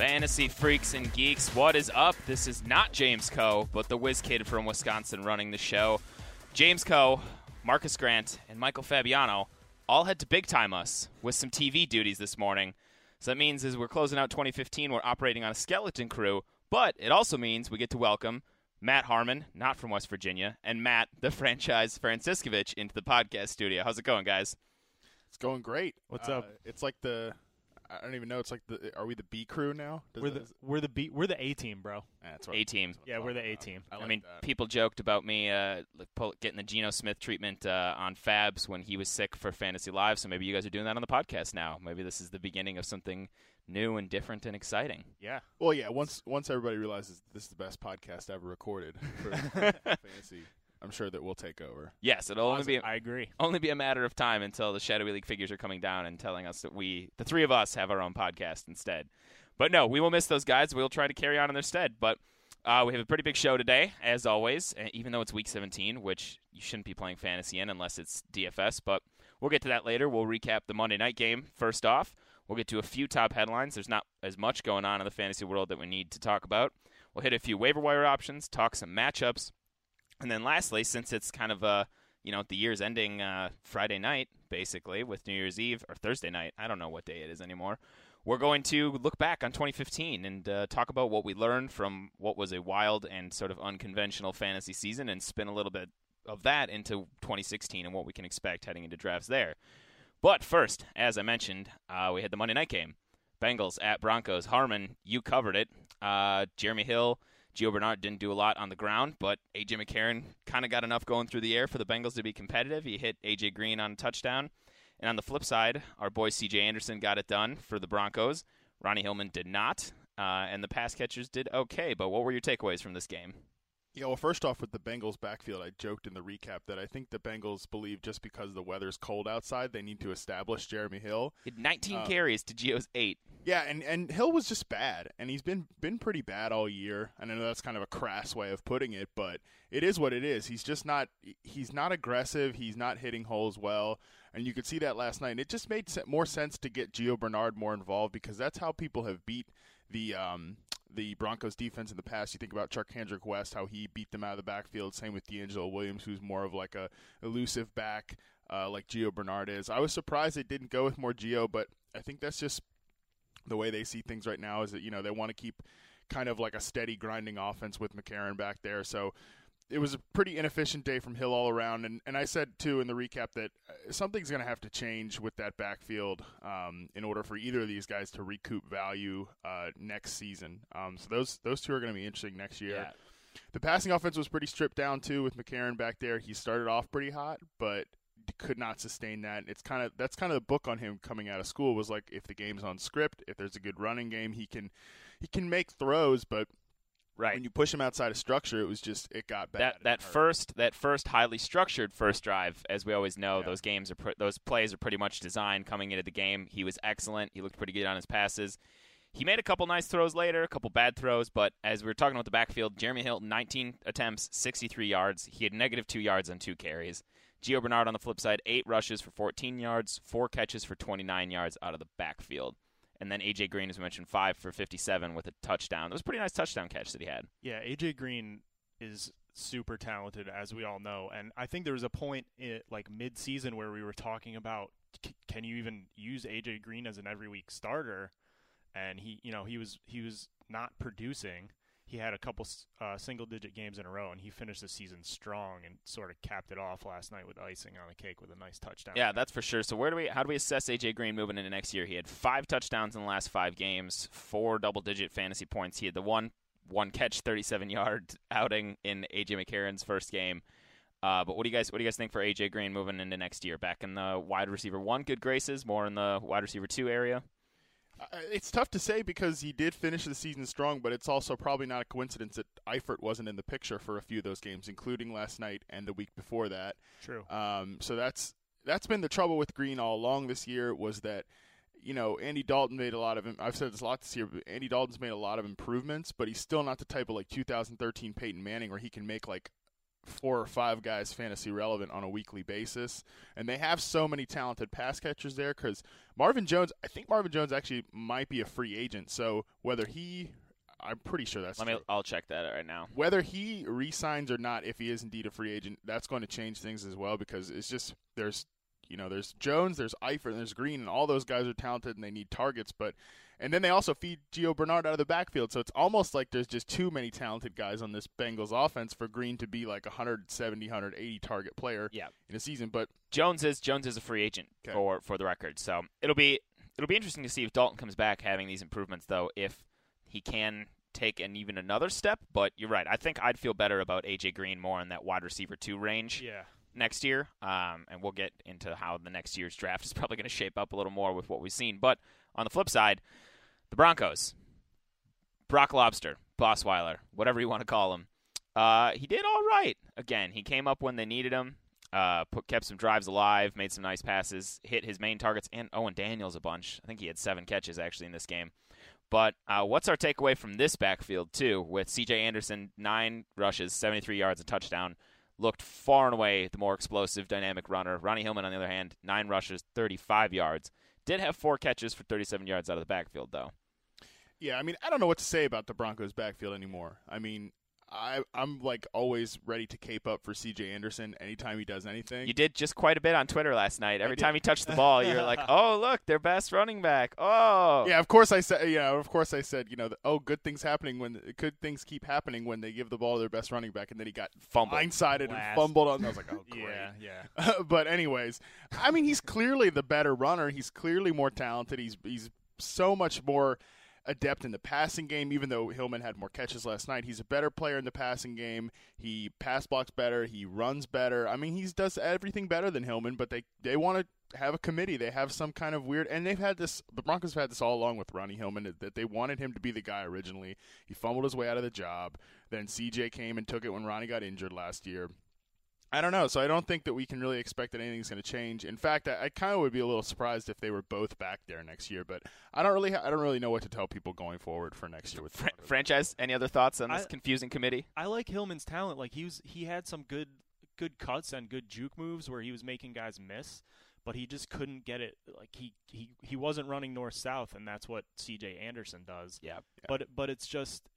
Fantasy freaks and geeks, what is up? This is not James Koh, but the whiz kid from Wisconsin running the show. James Koh, Marcas Grant, and Michael Fabiano all had to big time us with some TV duties this morning. So that means as we're closing out 2015, we're operating on a skeleton crew, but it also means we get to welcome Matt Harmon, not from West Virginia, and Matt, the franchise Franciscovich, into the podcast studio. How's it going, guys? It's going great. What's Uh, up? It's like the I don't even know. It's like the are we the B crew now? Does We're that- the we're the B we're the A team, bro. Yeah, that's what- A team. Yeah, we're the A team. I, I mean, that. people joked about me uh, pull, getting the Geno Smith treatment uh, on Fabs when he was sick for Fantasy Live. So maybe you guys are doing that on the podcast now. Maybe this is the beginning of something new and different and exciting. Yeah. Well, yeah. Once once everybody realizes this is the best podcast ever recorded for fantasy, I'm sure that we'll take over. Yes, it'll only be I agree. only be a matter of time until the Shadowy League figures are coming down and telling us that we, the three of us, have our own podcast instead. But no, we will miss those guys. We'll try to carry on in their stead. But uh, we have a pretty big show today, as always, uh, even though it's week 17, which you shouldn't be playing fantasy in unless it's DFS. But we'll get to that later. We'll recap the Monday night game first off. We'll get to a few top headlines. There's not as much going on in the fantasy world that we need to talk about. We'll hit a few waiver wire options, talk some matchups, and then lastly, since it's kind of uh, you know the year's ending uh, Friday night, basically with New Year's Eve or Thursday night, I don't know what day it is anymore. We're going to look back on 2015 and uh, talk about what we learned from what was a wild and sort of unconventional fantasy season, and spin a little bit of that into 2016 and what we can expect heading into drafts there. But first, as I mentioned, uh, we had the Monday night game. Bengals at Broncos. Harmon, you covered it. Uh, Jeremy Hill, Gio Bernard didn't do a lot on the ground, but AJ McCarron kind of got enough going through the air for the Bengals to be competitive. He hit AJ Green on a touchdown. And on the flip side, our boy CJ Anderson got it done for the Broncos. Ronnie Hillman did not. Uh, and the pass catchers did okay. But what were your takeaways from this game? Yeah, well, first off, with the Bengals backfield, I joked in the recap that I think the Bengals believe just because the weather's cold outside, they need to establish Jeremy Hill. He 19 Uh, carries to Gio's eight. Yeah, and, and Hill was just bad, and he's been been pretty bad all year. And I know that's kind of a crass way of putting it, but it is what it is. He's just not he's not aggressive. He's not hitting holes well, and you could see that last night. And it just made more sense to get Gio Bernard more involved because that's how people have beat the um, the Broncos defense in the past. You think about Charcandrick West, how he beat them out of the backfield. Same with DeAngelo Williams, who's more of like a elusive back, uh, like Gio Bernard is. I was surprised they didn't go with more Gio, but I think that's just the way they see things right now. Is that you know they want to keep kind of like a steady grinding offense with McCarron back there. So it was a pretty inefficient day from Hill all around. And, and I said, too, in the recap that uh, something's going to have to change with that backfield um, in order for either of these guys to recoup value uh, next season. Um, so those those two are going to be interesting next year. Yeah. The passing offense was pretty stripped down, too, with McCarron back there. He started off pretty hot, but could not sustain that. It's kind of that's kind of the book on him coming out of school was like if the game's on script, if there's a good running game, he can he can make throws, but Right. When you push him outside of structure, it was just it got bad. that that first that first highly structured first drive, as we always know, Yeah. those games are pr- those plays are pretty much designed coming into the game. He was excellent. He looked pretty good on his passes. He made a couple nice throws later, a couple bad throws, but as we were talking about the backfield, Jeremy Hill 19 attempts, 63 yards. He had negative two yards on two carries. Gio Bernard on the flip side, eight rushes for 14 yards, four catches for 29 yards out of the backfield. And then AJ Green, as mentioned, five for 57 with a touchdown. It was a pretty nice touchdown catch that he had. Yeah, AJ Green is super talented, as we all know, and I think there was a point i like mid-season where we were talking about c- can you even use AJ Green as an every week starter, and he, you know, he was he was not producing. He had a couple uh, single-digit games in a row, and he finished the season strong and sort of capped it off last night with icing on the cake with a nice touchdown. Yeah, that's for sure. So where do we how do we assess AJ Green moving into next year? He had five touchdowns in the last five games, four double digit fantasy points. He had the one one catch, thirty seven yard outing in AJ McCarron's first game. Uh, but what do you guys what do you guys think for AJ Green moving into next year? Back in the wide receiver one good graces, more in the wide receiver two area. Uh, It's tough to say because he did finish the season strong, but it's also probably not a coincidence that Eifert wasn't in the picture for a few of those games, including last night and the week before that. true. Um, so that's that's been the trouble with Green all along this year was that you know Andy Dalton made a lot of I've said this a lot this year, but Andy Dalton's made a lot of improvements, but he's still not the type of like 2013 Peyton Manning where he can make like four or five guys fantasy relevant on a weekly basis. And they have so many talented pass catchers there because Marvin Jones, I think Marvin Jones actually might be a free agent. So whether he, I'm pretty sure that's Let me true I'll check that right now. whether he resigns or not, if he is indeed a free agent, that's going to change things as well because it's just there's you know there's Jones, there's Eifert, and there's Green, and all those guys are talented and they need targets, but and then they also feed Gio Bernard out of the backfield, so it's almost like there's just too many talented guys on this Bengals offense for Green to be like a 170, 180 target player Yeah. in a season. But Jones is Jones is a free agent Okay. for for the record. So it'll be it'll be interesting to see if Dalton comes back having these improvements though if he can take an even another step. But you're right. I think I'd feel better about AJ Green more in that wide receiver two range Yeah. Next year. Um, and we'll get into how the next year's draft is probably going to shape up a little more with what we've seen. But on the flip side, the Broncos, Brock Lobster, Bosweiler, whatever you want to call him, uh, he did all right. Again, he came up when they needed him. Uh, put kept some drives alive, made some nice passes, hit his main targets, and Owen Daniels a bunch. I think he had seven catches actually in this game. But uh, what's our takeaway from this backfield too? With C.J. Anderson, nine rushes, 73 yards, a touchdown, looked far and away the more explosive, dynamic runner. Ronnie Hillman, on the other hand, nine rushes, 35 yards. Did have four catches for 37 yards out of the backfield though. Yeah, I mean, I don't know what to say about the Broncos' backfield anymore. I mean, I, I'm like always ready to cape up for C.J. Anderson anytime he does anything. You did just quite a bit on Twitter last night. Every time he touched the ball, you're like, "Oh, look, their best running back." Oh, Yeah, of course I said. Yeah, of course I said. You know, the, oh, good things happening when good things keep happening when they give the ball to their best running back, and then he got Fumbled. blindsided and fumbled on. I was like, oh, great. Yeah, yeah. but anyways, I mean, he's clearly the better runner. He's clearly more talented. He's he's so much more adept in the passing game. Even though Hillman had more catches last night, he's a better player in the passing game. He pass blocks better. He runs better. I mean, he does everything better than Hillman. But they they want to have a committee. They have some kind of weird, and they've had this. The Broncos have had this all along with Ronnie Hillman that they wanted him to be the guy originally. He fumbled his way out of the job. Then CJ came and took it when Ronnie got injured last year. I don't know. So I don't think that we can really expect that anything's going to change. In fact, I, I kind of would be a little surprised if they were both back there next year. But I don't really, ha- I don't really know what to tell people going forward for next year with Fra- franchise. Any other thoughts on this I- confusing committee? I like Hillman's talent. Like he was, he had some good, good cuts and good juke moves where he was making guys miss, but he just couldn't get it. Like he, he, he wasn't running north south, and that's what C.J. Anderson does. Yeah. But but it's just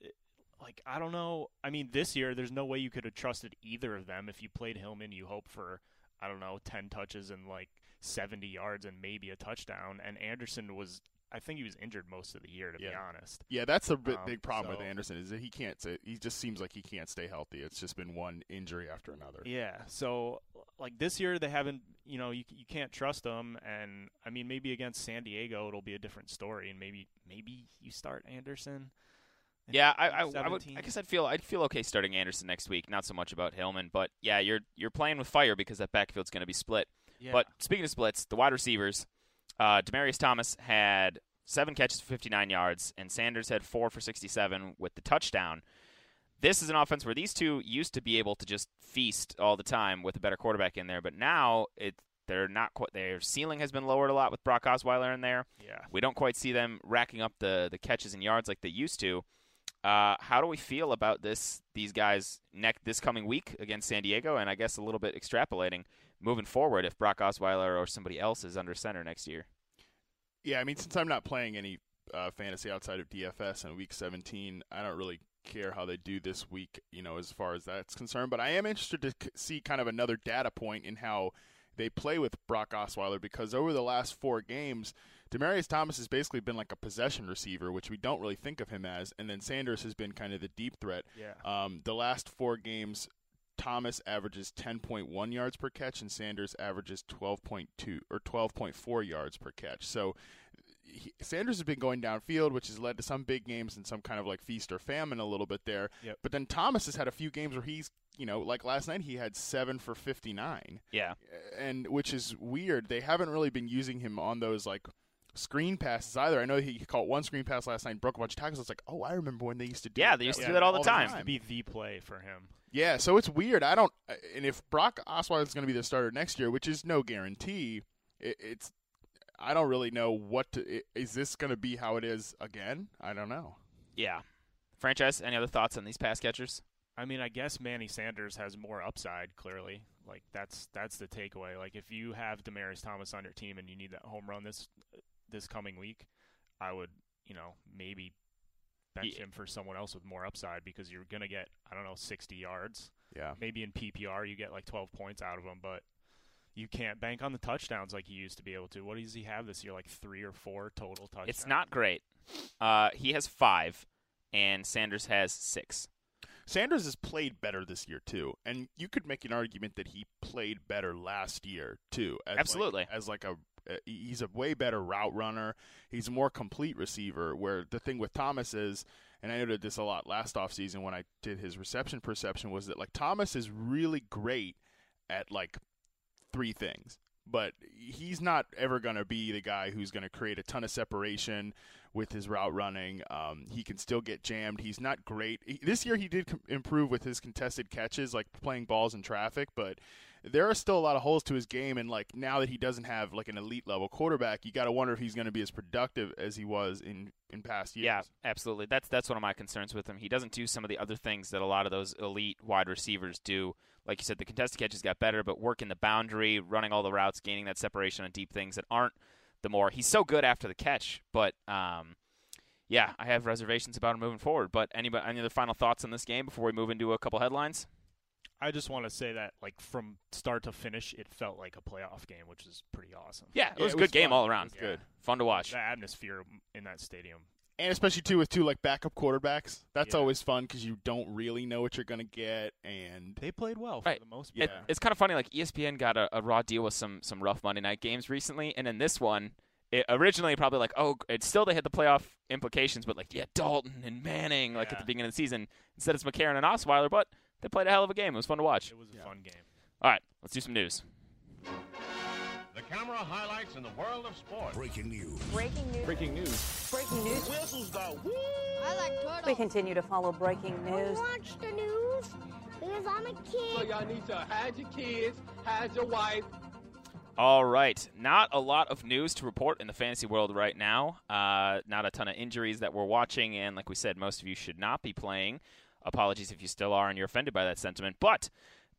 like I don't know. I mean, this year there's no way you could have trusted either of them. If you played Hillman, you hope for I don't know ten touches and like 70 yards and maybe a touchdown. And Anderson was, I think he was injured most of the year to be honest. Yeah, that's the bi- Um, big problem so- with Anderson is that he can't. He just seems like he can't stay healthy. It's just been one injury after another. Yeah. So like this year they haven't, you know, you you can't trust them. And I mean, maybe against San Diego it'll be a different story, and maybe maybe you start Anderson. Yeah, I, I, I would. I guess I'd feel. I'd feel okay starting Anderson next week. Not so much about Hillman, but yeah, you're you're playing with fire because that backfield's going to be split. Yeah. But speaking of splits, the wide receivers, uh, Demaryius Thomas had seven catches for 59 yards, and Sanders had four for 67 with the touchdown. this is an offense where these two used to be able to just feast all the time with a better quarterback in there, but now it they're not quite their ceiling has been lowered a lot with Brock Osweiler in there. Yeah. We don't quite see them racking up the the catches and yards like they used to. Uh, how do we feel about this these guys next this coming week against San Diego, and I guess a little bit extrapolating moving forward if Brock Osweiler or somebody else is under center next year? Yeah, I mean, since I'm not playing any uh, fantasy outside of DFS in Week 17, I don't really care how they do this week, you know, as far as that's concerned. But I am interested to see kind of another data point in how they play with Brock Osweiler because over the last four games, Demaryius Thomas has basically been like a possession receiver, which we don't really think of him as, and then Sanders has been kind of the deep threat. Yeah. Um, the last four games, Thomas averages 10.1 yards per catch, and Sanders averages 12.2 or 12.4 yards per catch. So he, Sanders has been going downfield, which has led to some big games and some kind of like feast or famine a little bit there. Yep. But then Thomas has had a few games where he's, you know, like last night he had seven for 59, Yeah. and which is weird. They haven't really been using him on those like screen passes either. I know he caught one screen pass last night, and broke a bunch of tackles. It's like, oh, I remember when they used to do. Yeah, it. they used to was do that all the time. to be the play for him. Yeah, so it's weird. I don't, uh, and if Brock Osweiler is going to be the starter next year, which is no guarantee, it, it's, I don't really know what to. Is this going to be how it is again? I don't know. Yeah. Franchise, any other thoughts on these pass catchers? I mean, I guess Manny Sanders has more upside. Clearly, like that's that's the takeaway. Like if you have Demaryius Thomas on your team and you need that home run this this coming week, I would you know maybe bench Yeah. him for someone else with more upside because you're gonna get I don't know 60 yards. Yeah. Maybe in PPR you get like 12 points out of him, but you can't bank on the touchdowns like you used to be able to. What does he have this year? Like three or four total touchdowns. It's not great. Uh, he has five, and Sanders has six. Sanders has played better this year too, and you could make an argument that he played better last year too. As like- Absolutely. as like a he's a way better route runner. He's a more complete receiver. Where the thing with Thomas is, and I noted this a lot last offseason when I did his reception perception, was that like Thomas is really great at like three things. But he's not ever going to be the guy who's going to create a ton of separation with his route running. Um, he can still get jammed. He's not great. This year he did improve with his contested catches, like playing balls in traffic, but there are still a lot of holes to his game. And like now that he doesn't have like an elite level quarterback, you got to wonder if he's going to be as productive as he was in in past years. Yeah, absolutely. That's that's one of my concerns with him. He doesn't do some of the other things that a lot of those elite wide receivers do. Like you said, the contested catches got better, but working the boundary, running all the routes, gaining that separation on deep things that aren't the more. He's so good after the catch, but um, yeah, I have reservations about him moving forward. But anybody, any other final thoughts on this game before we move into a couple headlines? I just want to say that like from start to finish, it felt like a playoff game, which is pretty awesome. Yeah, it Yeah, was it a was good game fun. all around. was good. fun to watch. The atmosphere in that stadium. and especially too with two like backup quarterbacks. That's Yeah. always fun because you don't really know what you're going to get, and They played well for Right. the most Yeah. part. It, it's kind of funny. Like ESPN got a, a raw deal with some some rough Monday night games recently, and in this one, it originally probably like oh, it's still they had the playoff implications, but like yeah, Dalton and Manning like at the beginning of the season. Instead, it's McCarron and Osweiler, but they played a hell of a game. It was fun to watch. It was a fun game. All right, let's do some news. The camera highlights in the world of sport. Breaking news. Breaking news. Breaking news. Breaking news. Whistles go woo! I like turtles. We continue to follow breaking news. watch the news because I'm a kid. So y'all need to hide your kids, hide your wife. All right, not a lot of news to report in the fantasy world right now. Uh, not a ton of injuries that we're watching, and like we said, most of you should not be playing. Apologies if you still are and you're offended by that sentiment, but.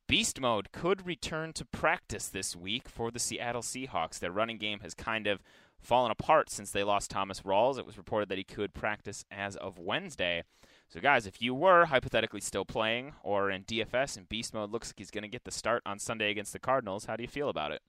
Beast Mode could return to practice this week for the Seattle Seahawks. Their running game has kind of fallen apart since they lost Thomas Rawls. It was reported that he could practice as of Wednesday. So, guys, if you were hypothetically still playing or in DFS and Beast Mode looks like he's going to get the start on Sunday against the Cardinals, how do you feel about it?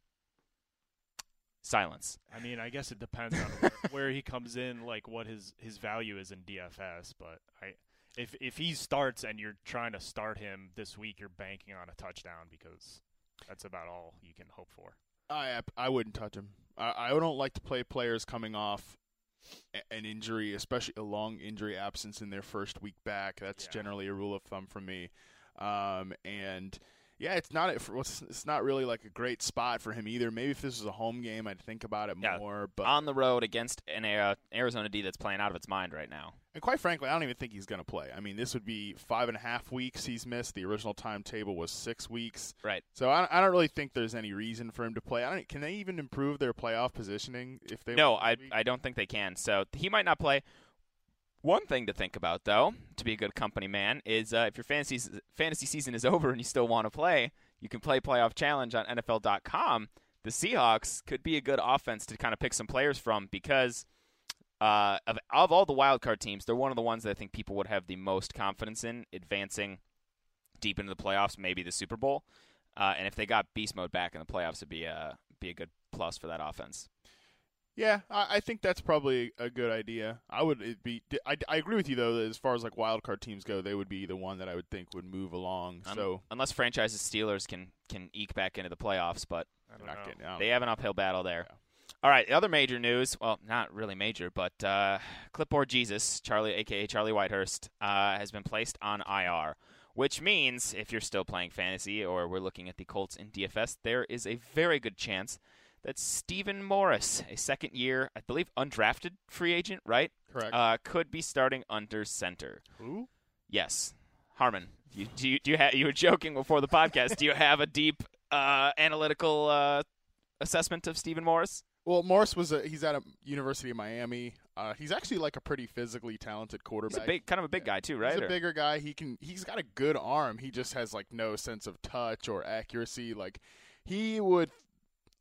Silence. I mean, I guess it depends on where, where he comes in, like what his his value is in DFS. But I, if if he starts and you're trying to start him this week, you're banking on a touchdown because that's about all you can hope for. I I wouldn't touch him. I, I don't like to play players coming off an injury, especially a long injury absence in their first week back. That's Yeah. generally a rule of thumb for me. Um, and yeah, it's not it's it's not really like a great spot for him either. Maybe if this was a home game, I'd think about it Yeah. more. But on the road against an Arizona D that's playing out of its mind right now. And quite frankly, I don't even think he's going to play. I mean, this would be five and a half weeks he's missed. The original timetable was six weeks. Right. So I, I don't really think there's any reason for him to play. I don't, can they even improve their playoff positioning if they? No, I? I don't think they can. So he might not play. One thing to think about, though, to be a good company man, is uh, if your fantasy fantasy season is over and you still want to play, you can play Playoff Challenge on NFL.com. The Seahawks could be a good offense to kind of pick some players from because uh, of of all the wild card teams, they're one of the ones that I think people would have the most confidence in advancing deep into the playoffs, maybe the Super Bowl. Uh, and if they got beast mode back in the playoffs, it'd be a be a good plus for that offense. Yeah, I, I think that's probably a good idea. I would it be. I, I agree with you though. That as far as like wild card teams go, they would be the one that I would think would move along. Un- so unless franchises Steelers can can eke back into the playoffs, but I don't not know. getting out. they have an uphill battle there. All right, the other major news, well, not really major, but uh, Clipboard Jesus, Charlie, aka Charlie Whitehurst, uh, has been placed on IR, which means if you're still playing fantasy or we're looking at the Colts in DFS, there is a very good chance that Stephen Morris, a second year, I believe, undrafted free agent, right? Correct. Uh, could be starting under center. Who? Yes, Harmon. You, do you do you, ha- you were joking before the podcast? do you have a deep uh, analytical uh, assessment of Stephen Morris? Well, Morris was a, he's at a University of Miami. Uh, he's actually like a pretty physically talented He's quarterback. a big, kind of a big guy too, right? He's a bigger guy. He can. He's got a good arm. He just has like no sense of touch or accuracy. Like he would.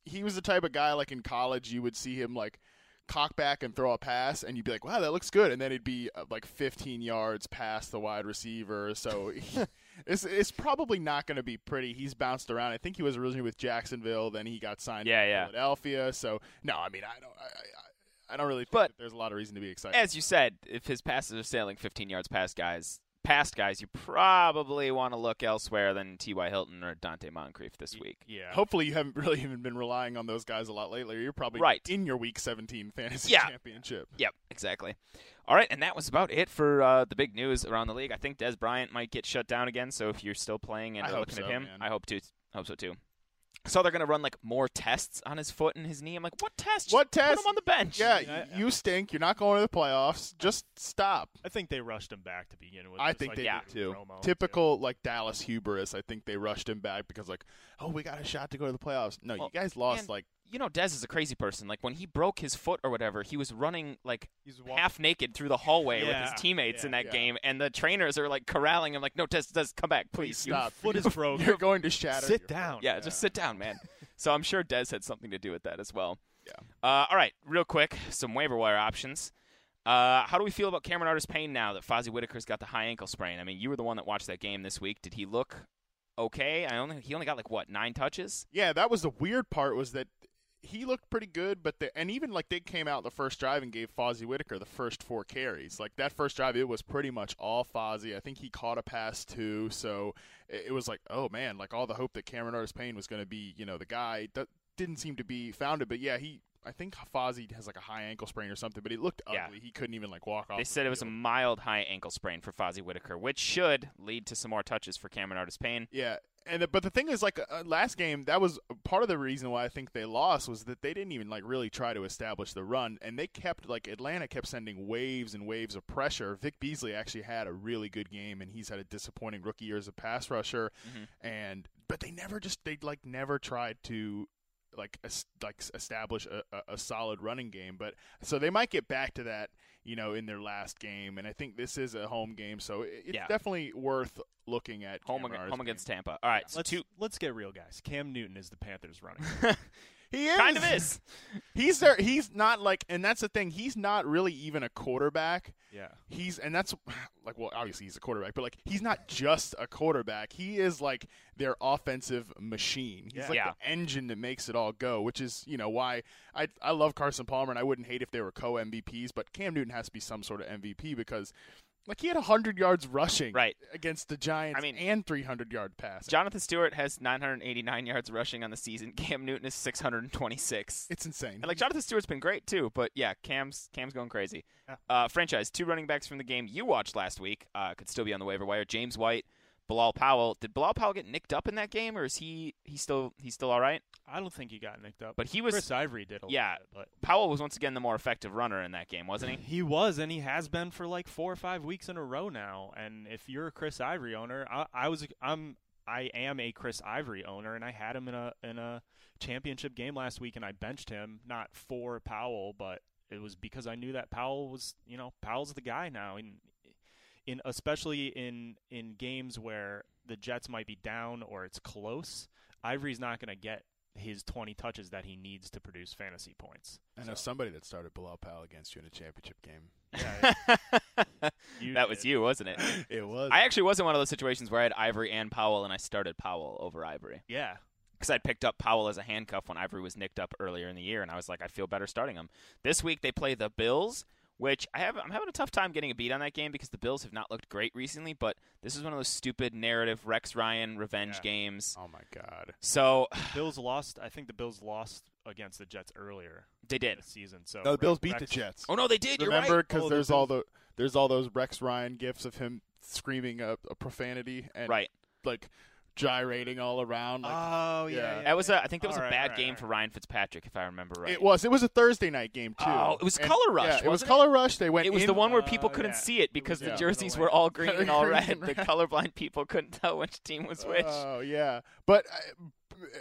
He was the type of guy like in college you would see him like cock back and throw a pass, and you'd be like, "Wow, that looks good," and then it'd be uh, like 15 yards past the wide receiver. So. He, It's, it's probably not going to be pretty. He's bounced around. I think he was originally with Jacksonville, then he got signed Yeah, to yeah. Philadelphia. So no, I mean I don't I, I, I don't really think But- there's a lot of reason to be excited. As you said, if his passes are sailing 15 yards past guys, past guys, you probably want to look elsewhere than T.Y. Hilton or Donte Moncrief this week. Yeah. Hopefully, you haven't really even been relying on those guys a lot lately. You're probably Right. in your Week 17 fantasy Yeah. championship. Yep, exactly. All right, and that was about it for uh, the big news around the league. I think Dez Bryant might get shut down again. So if you're still playing and I looking so, at him, man. I hope to. Hope so too. So they're gonna run like more tests on his foot and his knee. I'm like, what test? What Just Put him on the bench. Yeah, Yeah, you stink. You're not going to the playoffs. Just stop. I think they rushed him back to begin with. I think like they yeah. did too. promo, Typical like Dallas hubris. I think they rushed him back because like, oh, we got a shot to go to the playoffs. No, Well, you guys lost and- like You know, Dez is a crazy person. Like when he broke his foot or whatever, he was running like He's walk- half naked through the hallway with his teammates in that yeah. game, and the trainers are like corralling him, like, "No, Dez, Dez, come back, please." You- stop. foot is broke. You're going to shatter. Sit down. yeah, just sit down, man. so I'm sure Dez had something to do with that as well. Yeah. Uh, all right, real quick, some waiver wire options. Uh, how do we feel about Cameron Artis Payne now that Fozzie Whitaker's got the high ankle sprain? I mean, you were the one that watched that game this week. Did he look okay? I only he only got like what nine touches. Yeah, that was the weird part was that he looked pretty good, but the, and even like they came out the first drive and gave Fozzie Whitaker the first four carries. Like that first drive, it was pretty much all Fozzie. I think he caught a pass too, so it, it was like, oh man, like all the hope that Cameron Artis Payne was going to be, you know, the guy that didn't seem to be founded. But yeah, he. I think Fozzie has like a high ankle sprain or something, but he looked Yeah. ugly. He couldn't even like walk off. They the said it was a mild high ankle sprain for Fozzie Whitaker, which should lead to some more touches for Cameron Artis Payne. Yeah, and the, but the thing is, like uh, last game, that was part of the reason why I think they lost was that they didn't even like really try to establish the run, and they kept like Atlanta kept sending waves and waves of pressure. Vic Beasley actually had a really good game, and he's had a disappointing rookie year as a pass rusher, and but they never just they like never tried to like es- like establish a, a, a solid running game. But so they might get back to that, you know, in their last game. And I think this is a home game, so it, it's Yeah. definitely worth looking at. Home, Cameron ag- home against Tampa. All right, so Let's two let's get real, guys. Cam Newton is the Panthers running. He is kind of is. He's there. He's not like, and that's the thing. He's not really even a quarterback. yeah. He's, and that's like, well, obviously he's a quarterback, but like, he's not just a quarterback. He is like their offensive machine. He's Yeah. like Yeah. the engine that makes it all go. Which is, you know, why I I love Carson Palmer, and I wouldn't hate if they were co MVPs, but Cam Newton has to be some sort of MVP because. Like he had hundred yards rushing Right. against the Giants, I mean- and three hundred yard pass. Jonathan Stewart has 989 yards rushing on the season. Cam Newton is 626. it's insane. And like Jonathan Stewart's been great too, but yeah, Cam's Cam's going crazy. Yeah. Uh, franchise two running backs from the game you watched last week uh, could still be on the waiver wire. James White, Bilal Powell. Did Bilal Powell get nicked up in that game, or is he he still he's still all right? I don't think he got nicked up. But he was Chris Ivory did a yeah. bit, Powell was once again the more effective runner in that game, wasn't he? he was, and he has been for like four or five weeks in a row now. And if you're a Chris Ivory owner, I, I was I'm I am a Chris Ivory owner, and I had him in a in a championship game last week, and I benched him not for Powell, but it was because I knew that Powell was you know Powell's the guy now, and in especially in in games where the Jets might be down or it's close, Ivory's not going to get his 20 touches that he needs to produce fantasy points. I know somebody that started Bilal Powell against you in a championship game. You that was you, wasn't it? It was. I actually was in one of those situations where I had Ivory and Powell, and I started Powell over Ivory Yeah. because I'd picked up Powell as a handcuff when Ivory was nicked up earlier in the year, and I was like, I feel better starting him. This week they play the Bills, which I have I'm having a tough time getting a beat on that game because the Bills have not looked great recently. But this is one of those stupid narrative Rex Ryan revenge Yeah. games. oh my god. So Bills lost. I think the Bills lost against the Jets earlier they did. this season. So No, the Bills Rex- beat the Jets. Oh no, they did. You're Remember, right. because Oh, the there's all the there's all those Rex Ryan gifs of him screaming a, a profanity and Right. like gyrating all around. Like, Oh yeah. Yeah. yeah, That was yeah. a. I think that was All a right, bad all right, game all for. Ryan Fitzpatrick, if I remember right. It was. It was a Thursday night game too. Oh, it was And- Color Rush, Yeah, it was it? Color Rush. They went. It was in, the one where people uh, couldn't yeah. see it because was the yeah. jerseys were all green and all red. The colorblind people couldn't tell which team was which. Oh yeah, but uh,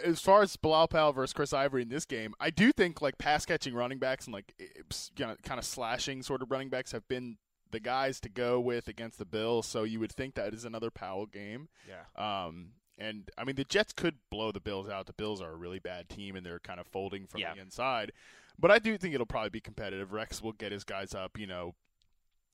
as far as Bilal Powell versus Chris Ivory in this game, I do think like pass catching running backs and like you know, kind of slashing sort of running backs have been the guys to go with against the Bills. So you would think that is another Powell game. Yeah. Um, and I mean the Jets could blow the Bills out. The Bills are a really bad team and they're kind of folding from Yeah. the inside. But I do think it'll probably be competitive. Rex will get his guys up. You know,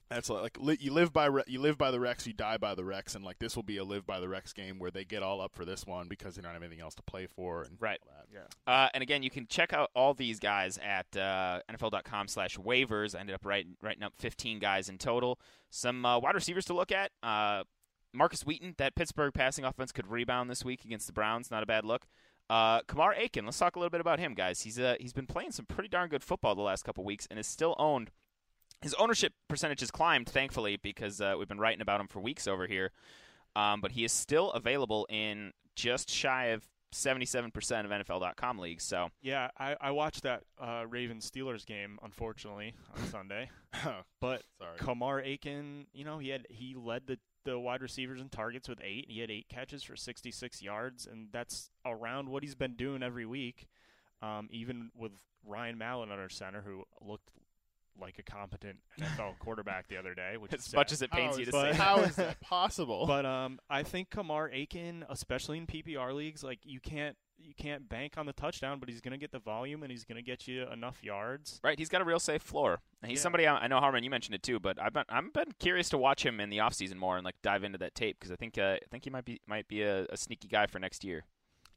that's like li- you live by you live by the Rex, you die by the Rex, and like this will be a live by the Rex game where they get all up for this one because they don't have anything else to play for. And Right. all that. Yeah. Uh, and again, you can check out all these guys at uh, NFL.com slash waivers. I ended up writing, writing up 15 guys in total. Some uh, wide receivers to look at. Markus Wheaton, that Pittsburgh passing offense could rebound this week against the Browns. Not a bad look. Uh, Kamar Aiken, let's talk a little bit about him, guys. He's uh, he's been playing some pretty darn good football the last couple weeks and is still owned. His ownership percentage has climbed, thankfully, because uh, we've been writing about him for weeks over here. Um, but he is still available in just shy of 77% of NFL.com leagues. So Yeah, I, I watched that uh, Ravens Steelers game, unfortunately, on Sunday. But Sorry. Kamar Aiken, you know, he had he led the, the wide receivers and targets with eight. He had eight catches for 66 yards, and that's around what he's been doing every week. Um, even with Ryan Mallett under center, who looked like a competent NFL quarterback the other day, which is as much sad. as it pains How you is- to say, but- how is that possible? But um, I think Kamar Aiken, especially in PPR leagues, like you can't you can't bank on the touchdown, but he's going to get the volume and he's going to get you enough yards. right? He's got a real safe floor. He's Yeah. somebody I, I know. Harmon, you mentioned it too, but I've been I've been curious to watch him in the offseason more and like dive into that tape because I think uh, I think he might be might be a, a sneaky guy for next year.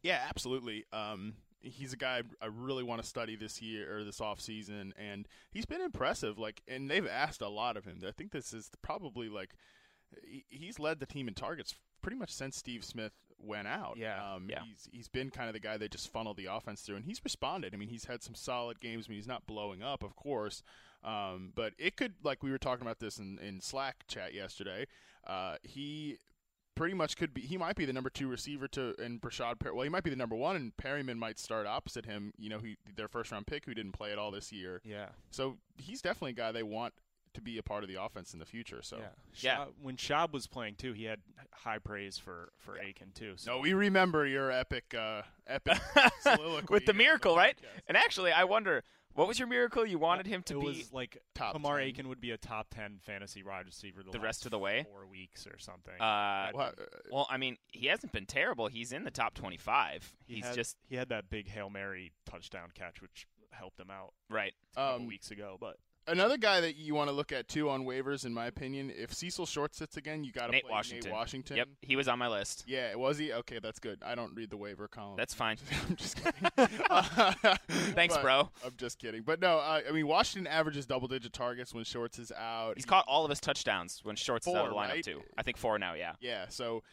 Yeah, absolutely. Um, he's a guy I really want to study this year or this off season, and he's been impressive. Like, and they've asked a lot of him. I think this is probably like he's led the team in targets pretty much since Steve Smith went out. Yeah, um, yeah. He's he's been kind of the guy they just funneled the offense through, and he's responded. I mean, he's had some solid games. I mean, he's not blowing up, of course, um, but it could like we were talking about this in in Slack chat yesterday. Uh, he pretty much could be. He might be the number two receiver to and Breshad. Well, he might be the number one, and Perriman might start opposite him. You know, he their first round pick who didn't play at all this year. Yeah, So he's definitely a guy they want to be a part of the offense in the future. So yeah. Yeah. Schaub- when Schaub was playing too, he had high praise for for Aiken too. So no, we remember your epic, uh, epic soliloquy with the on miracle, right? And actually, I wonder what was your miracle? You wanted him to it be was like top Kamar 10. Aiken would be a top ten fantasy wide receiver the, The last rest of the way? four weeks or something. uh, Well, well. I mean, he hasn't been terrible. He's in the top twenty-five. he He's had, just he had that big hail mary touchdown catch, which helped him out right. a couple Um, weeks ago. But Another guy that you want to look at too on waivers, in my opinion, if Cecil Shorts sits again, you got to play Washington. Nate Washington. Yep, he was on my list. Yeah, was he? Okay, that's good. I don't read the waiver column. That's fine. I'm just kidding. Thanks, bro. I'm just kidding. But no, uh, I mean Washington averages double-digit targets when Shorts is out. He's caught all of his touchdowns when Shorts is out of the lineup right? too. I think four now. Yeah. Yeah, so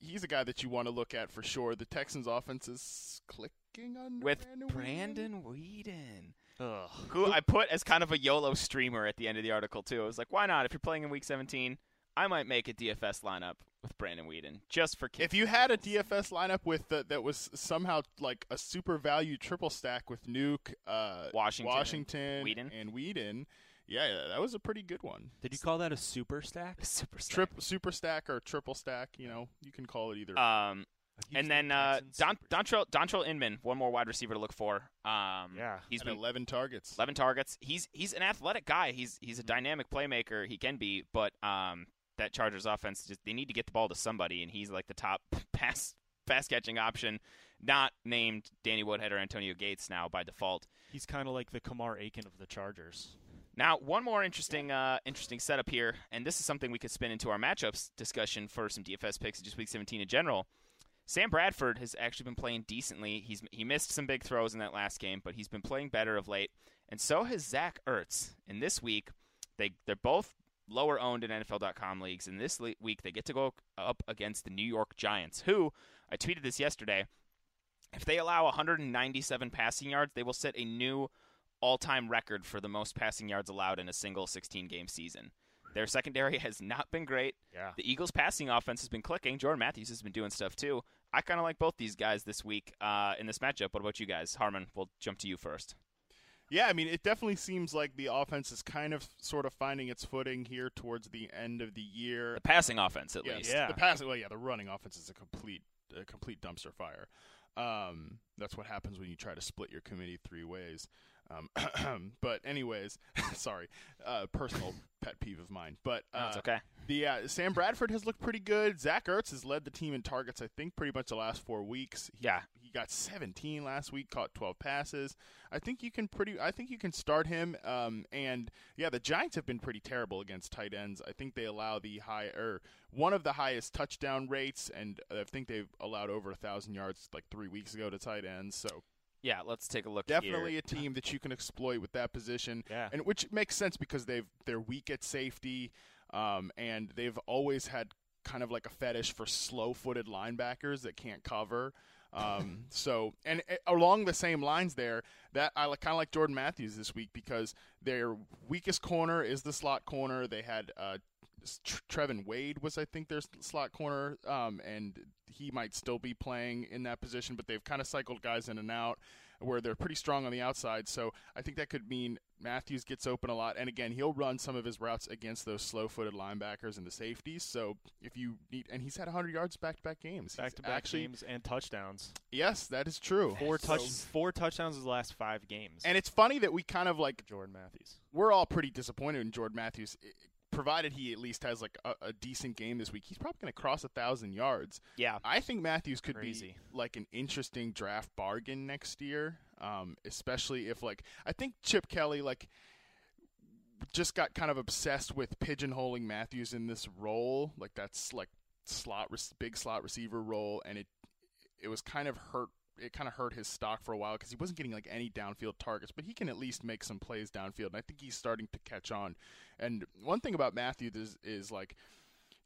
he's a guy that you want to look at for sure. The Texans' offense is clicking under With Brandon Weeden. Brandon Weeden. Ugh. who I put as kind of a YOLO streamer at the end of the article too. I was like, why not? If you're playing in Week 17, I might make a DFS lineup with Brandon Weeden just for If you had a DFS lineup with the, that was somehow like a super value triple stack with Nuke, uh, Washington, Washington, Weeden. and Weeden, yeah, yeah, that was a pretty good one. Did you call that a super stack? super stack. Trip, super stack or triple stack, you know, you can call it either. Um, Houston and then uh, Texans Don, super Dontrelle, Dontrelle Inman, one more wide receiver to look for. Um, Yeah. he's and been 11 targets. 11 targets. He's he's an athletic guy. He's he's a Mm-hmm. dynamic playmaker. He can be, but um, that Chargers offense just they need to get the ball to somebody, and he's like the top pass pass catching option, not named Danny Woodhead or Antonio Gates now by default. He's kind of like the Kamar Aiken of the Chargers. Now, one more interesting uh, interesting setup here, and this is something we could spin into our matchups discussion for some DFS picks just week 17 in general. Sam Bradford has actually been playing decently. He's he missed some big throws in that last game, but he's been playing better of late, and so has Zach Ertz. And this week, they they're both lower owned in NFL.com leagues, and this le- week they get to go up against the New York Giants, who I tweeted this yesterday. If they allow 197 passing yards, they will set a new all-time record for the most passing yards allowed in a single 16-game season. Their secondary has not been great. Yeah. The Eagles' passing offense has been clicking. Jordan Matthews has been doing stuff too. I kind of like both these guys this week uh, in this matchup. What about you guys? Harmon, we'll jump to you first. Yeah, I mean, it definitely seems like the offense is kind of sort of finding its footing here towards the end of the year. The passing offense, at Yes, least. Yeah. the passing. Well, yeah, the running offense is a complete, a complete dumpster fire. Um, that's what happens when you try to split your committee three ways. Um, but anyways, sorry, uh, personal pet peeve of mine. But uh, No, it's okay. The uh, Sam Bradford has looked pretty good. Zach Ertz has led the team in targets, I think, pretty much the last four weeks. He, Yeah. he got 17 last week, caught 12 passes. I think you can pretty. I think you can start him. Um, and yeah, the Giants have been pretty terrible against tight ends. I think they allow the high or one of the highest touchdown rates, and I think they've allowed over a thousand yards like three weeks ago to tight ends. So Yeah, let's take a look definitely here. a team that you can exploit with that position. Yeah. and which makes sense because they've they're weak at safety, um, and they've always had kind of like a fetish for slow-footed linebackers that can't cover. Um, so and uh, along the same lines there, that I kind of like Jordan Matthews this week because their weakest corner is the slot corner. They had uh, Trevin Wade was I think their slot corner, um, and he might still be playing in that position, but they've kind of cycled guys in and out where they're pretty strong on the outside. So I think that could mean Matthews gets open a lot, and again he'll run some of his routes against those slow-footed linebackers and the safeties. So if you need, and he's had 100 yards back-to-back games, Back to back actually, games and touchdowns. Yes, that is true. Four So- touch four touchdowns in the last five games. and it's funny that we kind of like Jordan Matthews. we're all pretty disappointed in Jordan Matthews. Provided he at least has like a, a decent game this week, he's probably going to cross a thousand yards. Yeah. I think Matthews could Crazy. be like an interesting draft bargain next year, um, especially if like I think Chip Kelly like just got kind of obsessed with pigeonholing Matthews in this role, like that's like slot big slot receiver role, and it it was kind of hurt. It kind of hurt his stock for a while because he wasn't getting like any downfield targets, but he can at least make some plays downfield, and I think he's starting to catch on. And one thing about Matthews is is like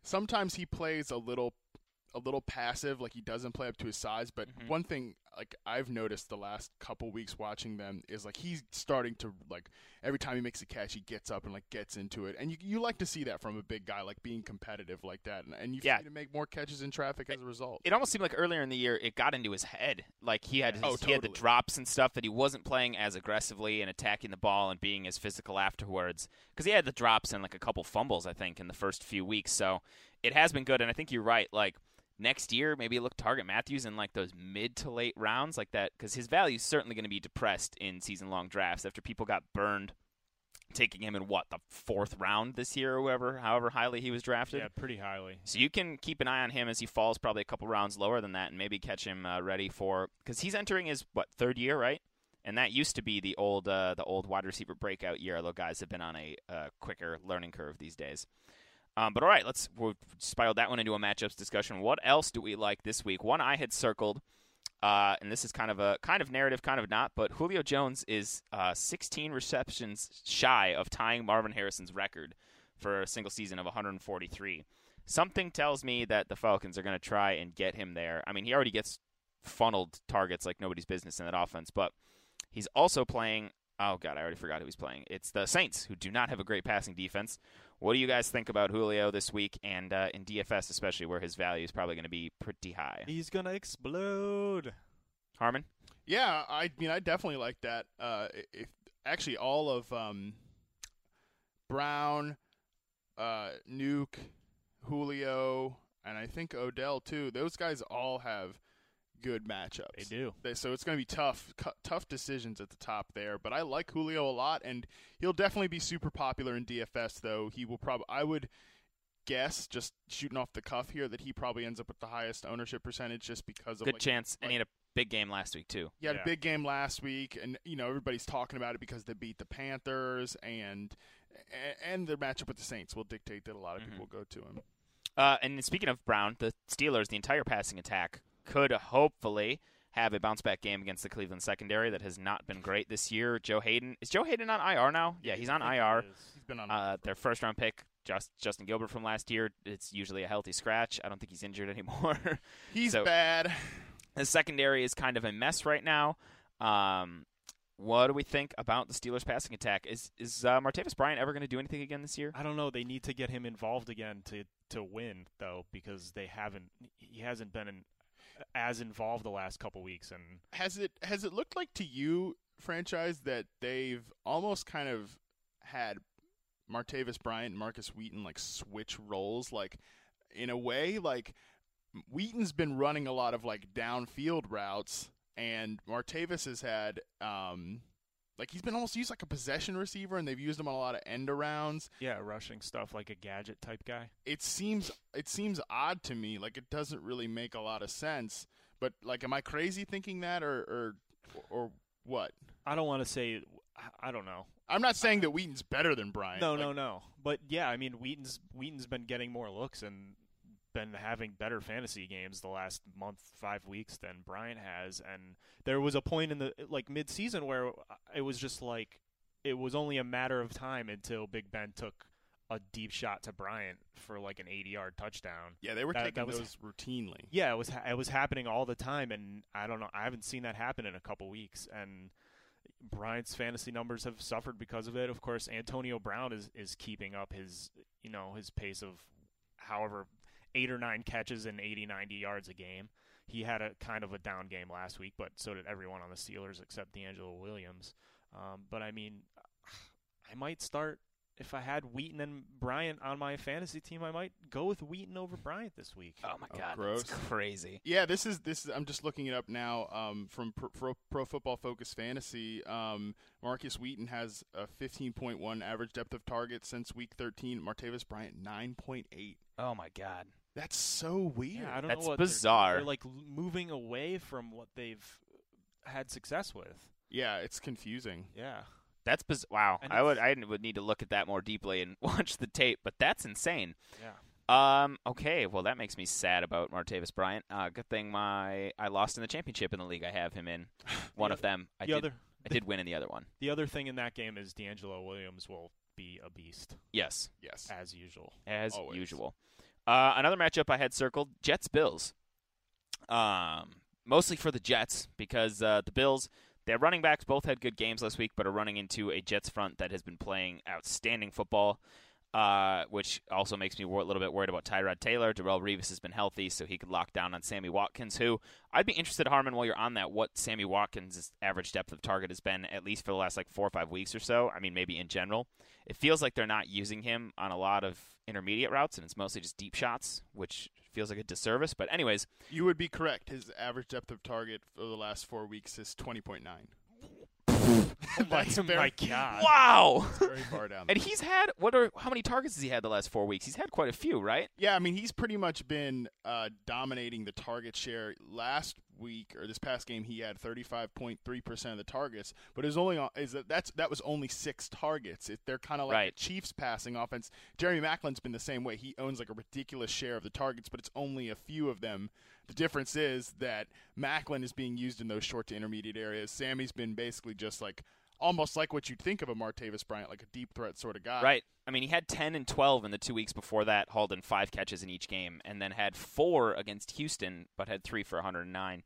sometimes he plays a little a little passive, like he doesn't play up to his size. But Mhm. one thing, like I've noticed the last couple weeks watching them, is like he's starting to like every time he makes a catch, he gets up and like gets into it, and you you like to see that from a big guy, like being competitive like that, and, and you Yeah. to make more catches in traffic as a result. It almost seemed like earlier in the year it got into his head. Like he had his, Oh, he had the drops and stuff that he wasn't playing as aggressively and attacking the ball and being as physical afterwards. Because he had the drops and like a couple fumbles, I think, in the first few weeks. So it has been good, and I think you're right. Like next year, maybe look target Matthews in like those mid to late rounds like that, because his value is certainly going to be depressed in season long drafts after people got burned taking him in what the fourth round this year or whatever, however highly he was drafted. Yeah, pretty highly. So you can keep an eye on him as he falls probably a couple rounds lower than that, and maybe catch him uh, ready for because he's entering his what third year, right? And that used to be the old uh, the old wide receiver breakout year. Although guys have been on a uh, quicker learning curve these days. Um, but all right, let's we'll spiral that one into a matchups discussion. What else do we like this week? One I had circled, uh, and this is kind of a kind of narrative, kind of not. But Julio Jones is uh, 16 receptions shy of tying Marvin Harrison's record for a single season of 143. Something tells me that the Falcons are going to try and get him there. I mean, he already gets funneled targets like nobody's business in that offense, but he's also playing. Oh God, I already forgot who he's playing. It's the Saints, who do not have a great passing defense. What do you guys think about Julio this week and uh, in DFS, especially where his value is probably going to be pretty high? He's gonna explode. Harmon? Yeah, I mean, I definitely like that. Uh, if actually all of um, Brown, uh, Nuke, Julio, and I think Odell too. Those guys all have good matchups. They do. They, so it's going to be tough, cu- tough decisions at the top there. But I like Julio a lot, and he'll definitely be super popular in DFS. Though he will probably, I would guess, just shooting off the cuff here, that he probably ends up with the highest ownership percentage just because of Good like, chance. and he had a big game last week, too. he had Yeah. a big game last week, and you know everybody's talking about it because they beat the Panthers, and and their matchup with the Saints will dictate that a lot of Mm-hmm. people go to him. Uh, and speaking of Brown, the Steelers, the entire passing attack could hopefully have a bounce back game against the Cleveland secondary that has not been great this year. Joe Haden is Joe Haden on IR now? Yeah, he's on IR. he. He's been on. Uh, their first round pick, just Justin Gilbert from last year. It's usually a healthy scratch. I don't think he's injured anymore. he's so- bad. the secondary is kind of a mess right now. Um, what do we think about the Steelers' passing attack? Is is uh, Martavis Bryant ever going to do anything again this year? I don't know. They need to get him involved again to to win though, because they haven't. He hasn't been in, as involved the last couple weeks, and Has it has it looked like to you, franchise, that they've almost kind of had Martavis Bryant and Markus Wheaton like switch roles, like in a way, like Wheaton's been running a lot of like downfield routes, and Martavis has had um like he's been almost used like a possession receiver, and they've used him on a lot of end arounds. yeah, rushing stuff like a gadget type guy. It seems it seems odd to me, like it doesn't really make a lot of sense. But like, am I crazy thinking that, or or or what? I don't want to say. I don't know. I'm not saying that Wheaton's better than Bryant. No, Like, no, no. But yeah, I mean, Wheaton's Wheaton's been getting more looks and been having better fantasy games the last month, five weeks than Bryant has. And there was a point in the like mid-season where it was just like it was only a matter of time until Big Ben took a deep shot to Bryant for like an 80-yard touchdown. Yeah, they were That- taking that was- those routinely. Yeah, it was it was happening all the time, and I don't know. I haven't seen that happen in a couple weeks, and Bryant's fantasy numbers have suffered because of it. Of course, Antonio Brown is is keeping up his you know his pace of however eight or nine catches and 80, 90 yards a game. He had a kind of a down game last week, but so did everyone on the Steelers except DeAngelo Williams. Um, but I mean, I might start if I had Wheaton and Bryant on my fantasy team. I might go with Wheaton over Bryant this week. Oh my Oh, God, gross. that's crazy. Yeah, this is this. Is, I'm just looking it up now um, from Pro, Pro, Pro Football Focus Fantasy. Um, Markus Wheaton has a 15.1 average depth of target since Week 13. Martavis Bryant 9.8. Oh my God. That's so weird. Yeah, I don't That's know what they're- bizarre. They're, like moving away from what they've had success with. Yeah, it's confusing. Yeah. That's biz- wow. And I would I would need to look at that more deeply and watch the tape, but that's insane. Yeah. Um. Okay. Well, that makes me sad about Martavis Bryant. Uh, good thing my I lost in the championship in the league I have him in. One of them. I the did. other I did win in the other one. the other thing in that game is DeAngelo Williams will be a beast Yes, Yes. as usual. as Always. usual. Uh, another matchup I had circled: Jets Bills. Um, mostly for the Jets because uh, the Bills. Their running backs both had good games last week, but are running into a Jets front that has been playing outstanding football. uh, which also makes me a little bit worried about Tyrod Taylor. Darrelle Revis has been healthy, so he could lock down on Sammy Watkins, who I'd be interested, Harmon, while you're on that, what Sammy Watkins' average depth of target has been, at least for the last like four or five weeks or so. I mean, maybe in general. It feels like they're not using him on a lot of intermediate routes, and it's mostly just deep shots, which feels like a disservice. But, anyways, You would be correct. His average depth of target for the last four weeks is 20.9. That's oh very, my god! wow! very far down. and he's had, what are, how many targets has he had the last four weeks? He's had quite a few, right? Yeah, I mean he's pretty much been uh, dominating the target share. Last week or this past game, he had 35.3 percent of the targets, but it was only on, is that that's that was only six targets. It, they're kind of like Right. the Chiefs passing offense. Jeremy Maclin's been the same way. He owns like a ridiculous share of the targets, but it's only a few of them. The difference is that Maclin is being used in those short to intermediate areas. Sammy's been basically just like almost like what you'd think of a Martavis Bryant, like a deep threat sort of guy. Right. I mean, he had 10 and 12 in the two weeks before that, hauled in five catches in each game, and then had four against Houston, but had three for 109.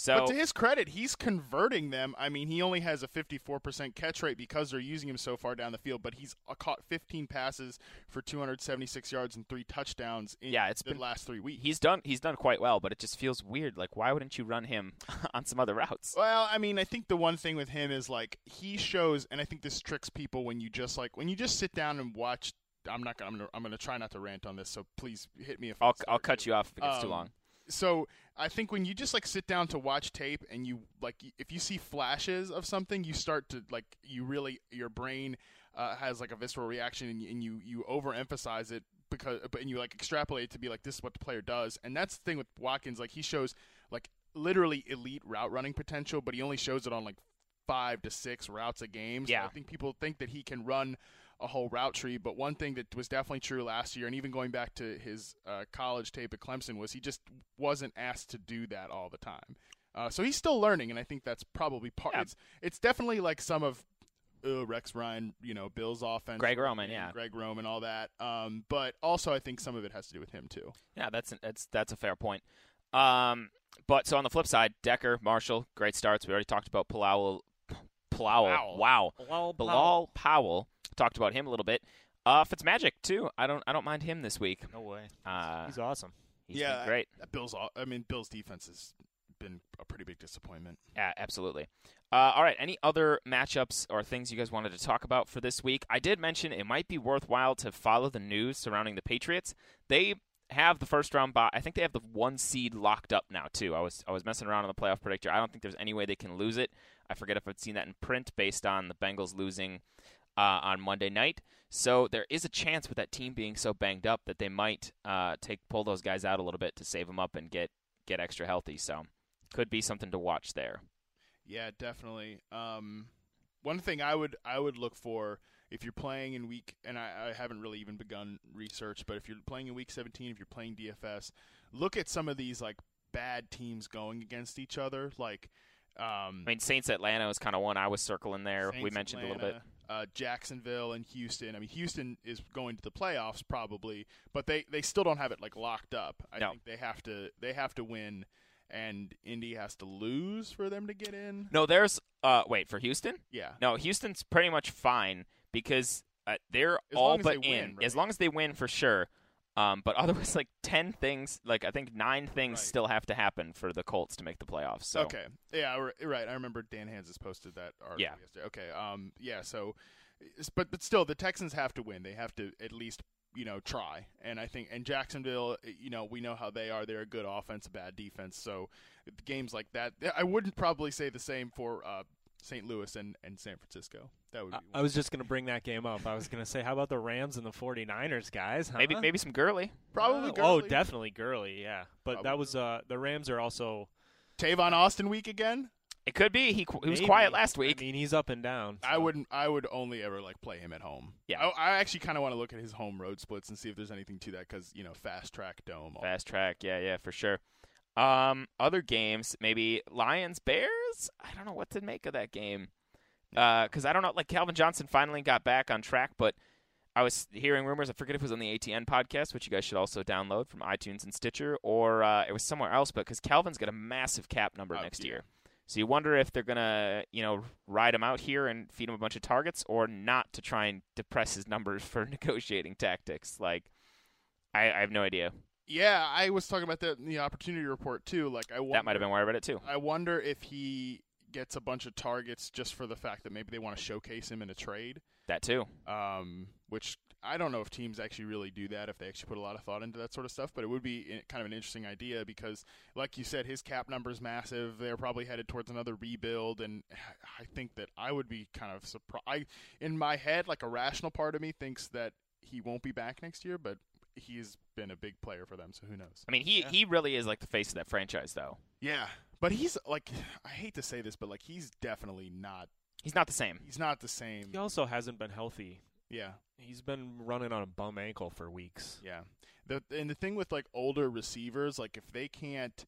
So but to his credit, he's converting them. I mean, he only has a 54% catch rate because they're using him so far down the field, but he's uh, caught 15 passes for 276 yards and three touchdowns in Yeah, it's the been- last three weeks. he's done he's done quite well, but it just feels weird. Like why wouldn't you run him on some other routes? Well, I mean, I think the one thing with him is like he shows, and I think this tricks people when you just like when you just sit down and watch. I'm not gonna. I'm gonna, I'm gonna try not to rant on this, so please hit me if I'll I'll cut you off if it gets too Um, long. So I think when you just like sit down to watch tape and you like if you see flashes of something, you start to like you really your brain uh, has like a visceral reaction and, you- and you you overemphasize it because but and you like extrapolate it to be like this is what the player does, and that's the thing with Watkins. Like he shows like literally elite route running potential, but he only shows it on like five to six routes a game. So Yeah. I think people think that he can run a whole route tree. But one thing that was definitely true last year, and even going back to his uh, college tape at Clemson, was he just wasn't asked to do that all the time. Uh, so he's still learning, and I think that's probably part. Yeah. It's it's definitely like some of uh, Rex Ryan, you know, Bill's offense, Greg Roman, and yeah. Greg Roman, all that. Um, but also I think some of it has to do with him too. Yeah, that's that's that's a fair point. Um, but so on the flip side, Decker, Marshall, great starts. We already talked about Palau. Palawal. Wow. Bilal Bilal Powell. Talked about him a little bit. Uh, Fitzmagic too. I don't I don't mind him this week. No way. Uh, He's awesome. he's yeah, been great. uh, Bill's. I mean, Bill's defense has been a pretty big disappointment. Yeah, absolutely. Uh, all right. Any other matchups or things you guys wanted to talk about for this week? I did mention it might be worthwhile to follow the news surrounding the Patriots. They have the first round bye. I think they have the one seed locked up now too. I was I was messing around on the playoff predictor. I don't think there's any way they can lose it. I forget if I'd seen that in print based on the Bengals losing uh, on Monday night. So there is a chance with that team being so banged up that they might uh, take pull those guys out a little bit to save them up and get get extra healthy. So could be something to watch there. Yeah, definitely. Um, one thing I would I would look for if you're playing in week, and I, I haven't really even begun research, but if you're playing in week 17, if you're playing DFS, look at some of these like bad teams going against each other. Like, um, I mean, Saints Atlanta was kind of one I was circling there. we Saints, mentioned a little bit. Uh, Jacksonville and Houston. I mean, Houston is going to the playoffs probably, but they, they still don't have it like locked up. I No. think they have to they have to win, and Indy has to lose for them to get in. No, there's uh wait for Houston. Yeah. No, Houston's pretty much fine because uh, they're As all but they in. win, right? As long as they win for sure. Um, but otherwise, like ten things, like I think nine things Right. still have to happen for the Colts to make the playoffs. So Okay. Yeah, right. I remember Dan Hanzus posted that article Yeah. yesterday. Okay. Um yeah, so but but still the Texans have to win. They have to at least, you know, try. And I think and Jacksonville, you know, we know how they are. They're a good offense, a bad defense. So games like that, I wouldn't probably say the same for uh St. Louis and, and San Francisco. That would be I, I was just going to bring that game up. I was going to say, how about the Rams and the 49ers, guys? maybe huh? maybe some Gurley. probably Uh, Oh, definitely Gurley, yeah. But Probably that was uh the Rams are also Tavon Austin week again. It could be he qu- he was quiet last week. I mean, he's up and down. I wouldn't. I would only ever like play him at home. Yeah. I, I actually kind of want to look at his home road splits and see if there's anything to that because you know fast track dome. Fast track, yeah, yeah, for sure. Um, other games, maybe Lions Bears. I don't know what to make of that game. Because I don't know, like Calvin Johnson finally got back on track, but I was hearing rumors. I forget if it was on the ATN podcast, which you guys should also download from iTunes and Stitcher, or uh, it was somewhere else. But because Calvin's got a massive cap number Oh, next yeah. year, so you wonder if they're gonna, you know, ride him out here and feed him a bunch of targets, or not to try and depress his numbers for negotiating tactics. Like, I, I have no idea. Yeah, I was talking about that in the opportunity report too. Like I wonder, That might have been where I read it too. I wonder if he gets a bunch of targets just for the fact that maybe they want to showcase him in a trade. That too. Um, which I don't know if teams actually really do that if they actually put a lot of thought into that sort of stuff. But it would be kind of an interesting idea because, like you said, his cap number is massive. They're probably headed towards another rebuild, and I think that I would be kind of surprised. In my head, like a rational part of me thinks that he won't be back next year, but he's been a big player for them, so who knows? I mean, he he really is like the face of that franchise, though. Yeah, but he's like, I hate to say this, but like he's definitely not. He's not the same. He's not the same. He also hasn't been healthy. Yeah, He's been running on a bum ankle for weeks. yeah. The and the thing with like older receivers, like if they can't,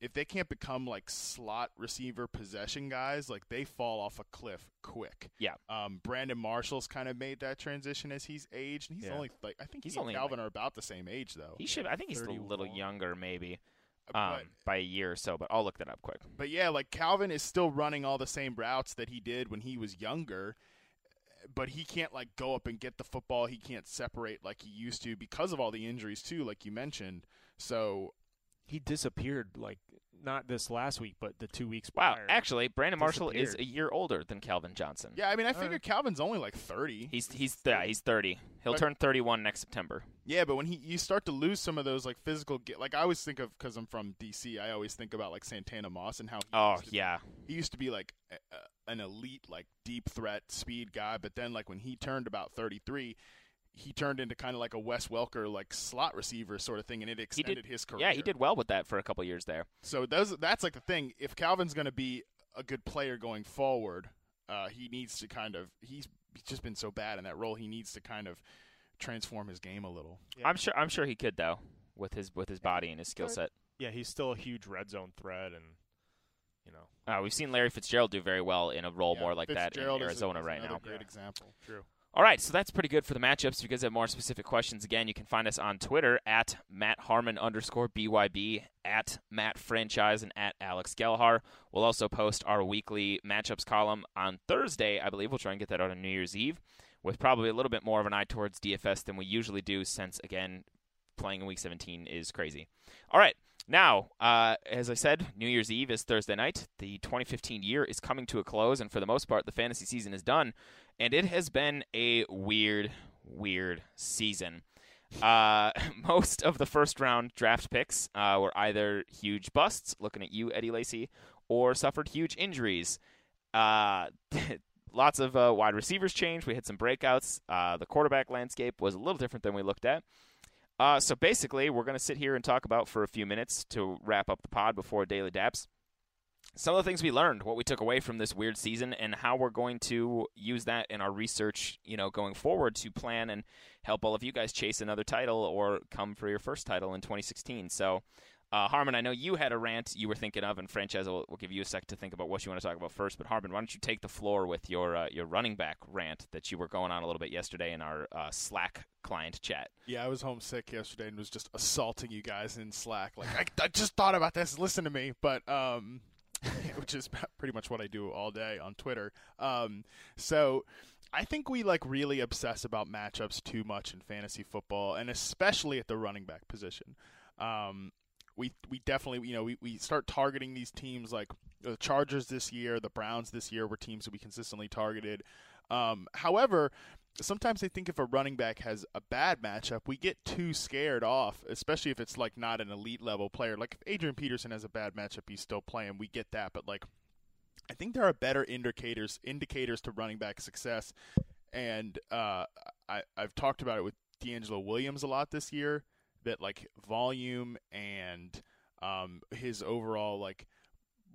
if they can't become like slot receiver possession guys, like they fall off a cliff quick. Yeah. Um, Brandon Marshall's kind of made that transition as he's aged, and he's Yeah. only like I think He's he and only, Calvin are about the same age though. He should. I think he's a little 31. younger, maybe. um, but- by a year or so, but I'll look that up quick. But yeah, like Calvin is still running all the same routes that he did when he was younger, but he can't like go up and get the football. He can't separate like he used to because of all the injuries too, like you mentioned. So He disappeared like not this last week, but the two weeks Wow, prior. actually, Brandon Marshall is a year older than Calvin Johnson. yeah, I mean, I uh, figure Calvin's only like thirty. He's he's yeah, he's 30. He'll But- turn 31 next September. Yeah, but when he you start to lose some of those like physical, like I always think of because I'm from DC, I always think about like Santana Moss and how he Oh, used to be- yeah. he used to be like a, a, an elite like deep threat speed guy, but then like when he turned about 33, he turned into kind of like a Wes Welker like slot receiver sort of thing, and it extended did his career. Yeah, he did well with that for a couple years there. So those that's like the thing. If Calvin's going to be a good player going forward, uh, he needs to kind of he's, he's just been so bad in that role. He needs to kind of transform his game a little. I'm sure I'm sure he could though with his with his body and his skill set. yeah, he's still a huge red zone threat, and you know, Uh, we've seen Larry Fitzgerald do very well in a role Yeah, more like that in Fitzgerald is a- Arizona is right another now. Great example. true. All right, so that's pretty good for the matchups. If you guys have more specific questions, again, you can find us on Twitter at Matt Harmon underscore BYB, at Matt Franchise, and at Alex Gelhar. We'll also post our weekly matchups column on Thursday, I believe. We'll try and get that out on New Year's Eve, with probably a little bit more of an eye towards DFS than we usually do, since, again, playing in Week 17 is crazy. All right. Now, uh, as I said, New Year's Eve is Thursday night. The 2015 year is coming to a close, and for the most part, the fantasy season is done. And it has been a weird, weird season. Uh, most of the first round draft picks uh, were either huge busts, looking at you, Eddie Lacy, or suffered huge injuries. Uh, lots of uh, wide receivers changed. We had some breakouts. Uh, the quarterback landscape was a little different than we looked at. Uh, so basically, we're going to sit here and talk about for a few minutes to wrap up the pod before Daily Daps some of the things we learned, what we took away from this weird season, and how we're going to use that in our research, you know, going forward to plan and help all of you guys chase another title or come for your first title in 2016. So, uh, Harmon, I know you had a rant you were thinking of, and Franchise will, will give you a sec to think about what you want to talk about first. But Harmon, why don't you take the floor with your uh, your running back rant that you were going on a little bit yesterday in our uh, Slack client chat? Yeah, I was homesick yesterday and was just assaulting you guys in Slack. Like I, I just thought about this. Listen to me, but um, which is pretty much what I do all day on Twitter. Um, so I think we like really obsess about matchups too much in fantasy football, and especially at the running back position. Um, we we definitely you know we, we start targeting these teams like the Chargers this year, the Browns this year were teams that we consistently targeted. Um, however, sometimes I think if a running back has a bad matchup, we get too scared off, especially if it's like not an elite level player. Like if Adrian Peterson has a bad matchup, he's still playing. We get that, but like I think there are better indicators indicators to running back success, and uh, I I've talked about it with DeAngelo Williams a lot this year. That like volume and um, his overall like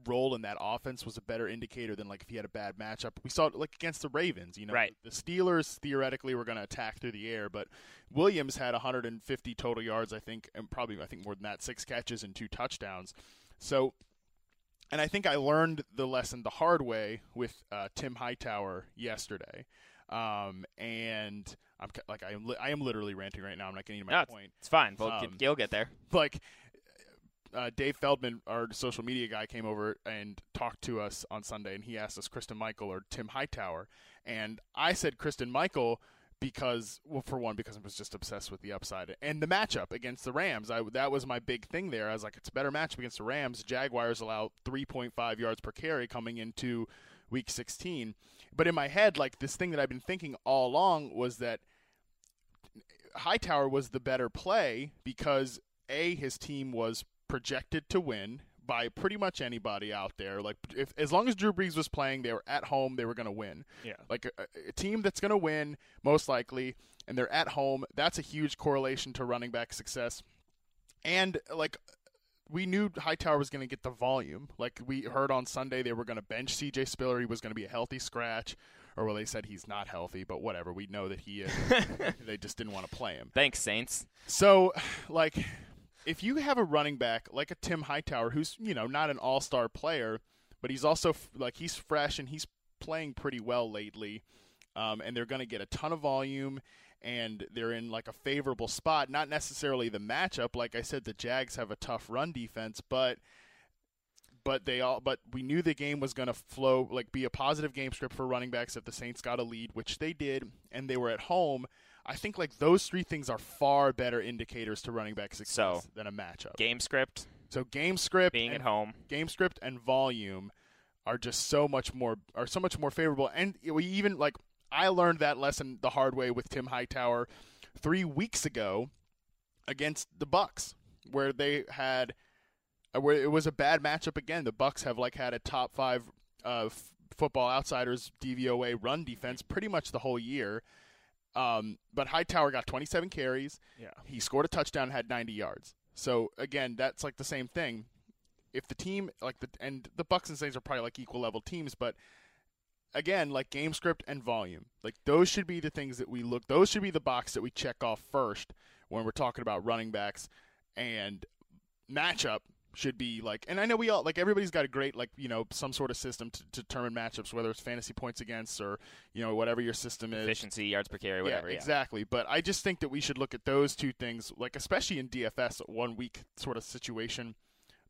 role in that offense was a better indicator than like if he had a bad matchup. We saw it like against the Ravens, you know. Right. The Steelers theoretically were going to attack through the air, but Williams had 150 total yards, I think, and probably I think more than that, six catches and two touchdowns. So and I think I learned the lesson the hard way with uh, Tim Hightower yesterday. Um, and I'm like I am li- I am literally ranting right now. I'm not getting to my No, point it's fine. We'll Um, get, you'll get there. like uh, Dave Feldman, our social media guy, came over and talked to us on Sunday, and he asked us Christine Michael or Tim Hightower, and I said Christine Michael because, well, for one, because I was just obsessed with the upside and the matchup against the Rams. I that was my big thing there. I was like, it's a better matchup against the Rams. Jaguars allow 3.5 yards per carry coming into Week 16, but in my head, like this thing that I've been thinking all along was that Hightower was the better play because a his team was projected to win by pretty much anybody out there. Like if as long as Drew Brees was playing, they were at home, they were going to win. Yeah. Like a, a team that's going to win most likely, and they're at home. That's a huge correlation to running back success. And like we knew Hightower was going to get the volume. Like we heard on Sunday, they were going to bench C.J. Spiller. He was going to be a healthy scratch, or well, they said he's not healthy, but whatever. We know that he is. they just didn't want to play him. Thanks, Saints. So, like, if you have a running back like a Tim Hightower, who's you know not an all star player, but he's also like he's fresh and he's playing pretty well lately, um, and they're going to get a ton of volume, and they're in like a favorable spot. Not necessarily the matchup. Like I said, the Jags have a tough run defense, but but they all but we knew the game was going to flow like be a positive game script for running backs if the Saints got a lead, which they did, and they were at home. I think like those three things are far better indicators to running back success So, than a matchup. Game script, So game script, being at home. game script and volume are just so much more are so much more favorable. And we even like I learned that lesson the hard way with Tim Hightower three weeks ago against the Bucs, where they had uh, where it was a bad matchup again. The Bucs have like had a top five uh, f- football outsiders DVOA run defense pretty much the whole year. Um, but Hightower got 27 carries. Yeah. He scored a touchdown, and had 90 yards. So again, that's like the same thing. If the team like the and the Bucs and Saints are probably like equal level teams, but again, like game script and volume, like those should be the things that we look. Those should be the box that we check off first when we're talking about running backs and matchup should be like and I know we all like everybody's got a great like you know some sort of system to, to determine matchups whether it's fantasy points against or you know whatever your system is Efficiency, yards per carry, whatever. yeah, Yeah, exactly. But I just think that we should look at those two things, like especially in DFS, one week sort of situation.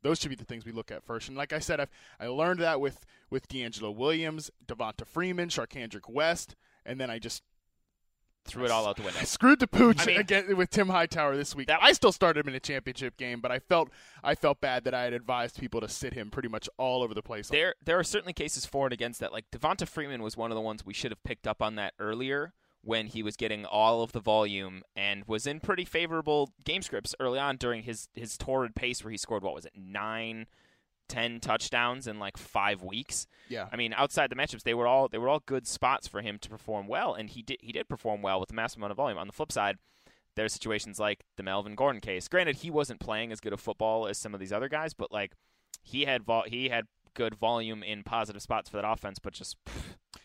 Those should be the things we look at first. And like I said, I've, I learned that with with DeAngelo Williams, Devonta Freeman, Charcandrick West, and then I just Threw it all out the window. I screwed the pooch I mean- again with Tim Hightower this week. That- I still started him in a championship game, but I felt I felt bad that I had advised people to sit him pretty much all over the place. There, there are certainly cases for and against that. Like Devonta Freeman was one of the ones we should have picked up on that earlier when he was getting all of the volume and was in pretty favorable game scripts early on during his his torrid pace where he scored what was it nine, ten touchdowns in like five weeks. yeah, I mean, outside the matchups, they were all they were all good spots for him to perform well, and he did he did perform well with a massive amount of volume. On the flip side, there are situations like the Melvin Gordon case. Granted, he wasn't playing as good a football as some of these other guys, but like he had vol- he had good volume in positive spots for that offense, but just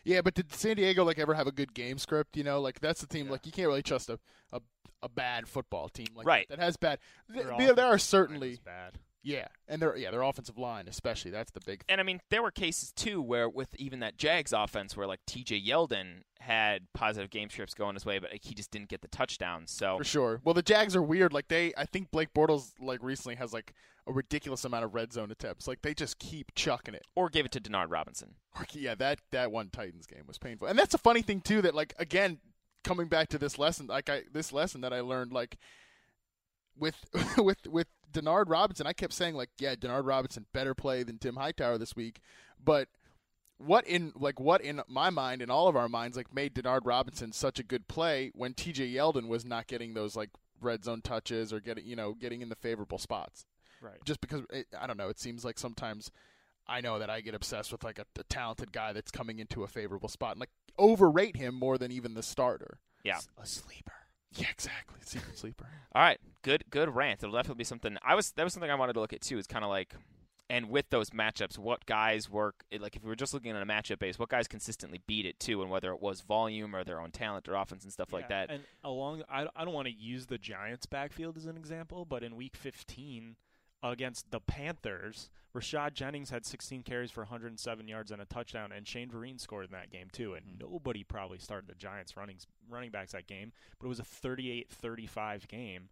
Yeah, but did San Diego like ever have a good game script? You know, like that's the team. Like you can't really trust a a, a bad football team like Right. that, that has bad. Th- Their there, there are certainly bad. Yeah, and their yeah their offensive line especially that's the big. and I mean there were cases too where with even that Jags offense where like T.J. Yeldon had positive game scripts going his way, but he just didn't get the touchdowns. So For sure. Well, the Jags are weird. Like they, I think Blake Bortles like recently has like a ridiculous amount of red zone attempts. Like they just keep chucking it. or gave it to Denard Robinson. Or, yeah, that that one Titans game was painful. And that's a funny thing too. That like again, coming back to this lesson, like I this lesson that I learned, like with with with Denard Robinson, I kept saying like, yeah, Denard Robinson better play than Tim Hightower this week, but. What in like what in my mind and all of our minds like made Denard Robinson such a good play when T.J. Yeldon was not getting those like red zone touches or getting you know getting in the favorable spots Right. just because it, I don't know. It seems like sometimes I know that I get obsessed with like a, a talented guy that's coming into a favorable spot and like overrate him more than even the starter. Yeah. A sleeper. Yeah, exactly. Secret sleeper. All right, good good rant. It'll definitely be something. I was that was something I wanted to look at too. Is kind of like, and with those matchups, what guys work? Like if we were just looking at a matchup base, what guys consistently beat it too, and whether it was volume or their own talent or offense and stuff like that. And along, I, I don't want to use the Giants' backfield as an example, but in Week 15 against the Panthers, Rashad Jennings had 16 carries for 107 yards and a touchdown, and Shane Vereen scored in that game too. And mm-hmm. nobody probably started the Giants' running running backs that game, but it was a 38-35 game.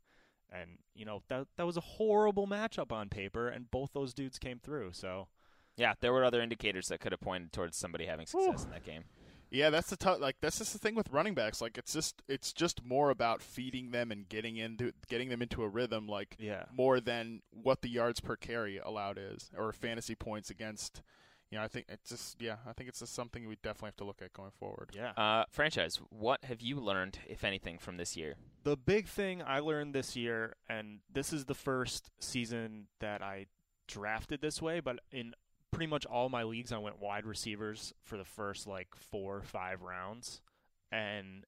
And you know that that was a horrible matchup on paper, and both those dudes came through. So yeah, there were other indicators that could have pointed towards somebody having success in that game. Yeah, that's the tough. Like that's just the thing with running backs. Like it's just it's just more about feeding them and getting into getting them into a rhythm. Like Yeah. more than what the yards per carry allowed is or fantasy points against. You know, I think it's just yeah. I think it's just something we definitely have to look at going forward. yeah, Uh, franchise, what have you learned, if anything, from this year? the big thing I learned this year, and this is the first season that I drafted this way, but in pretty much all my leagues, I went wide receivers for the first like four or five rounds. And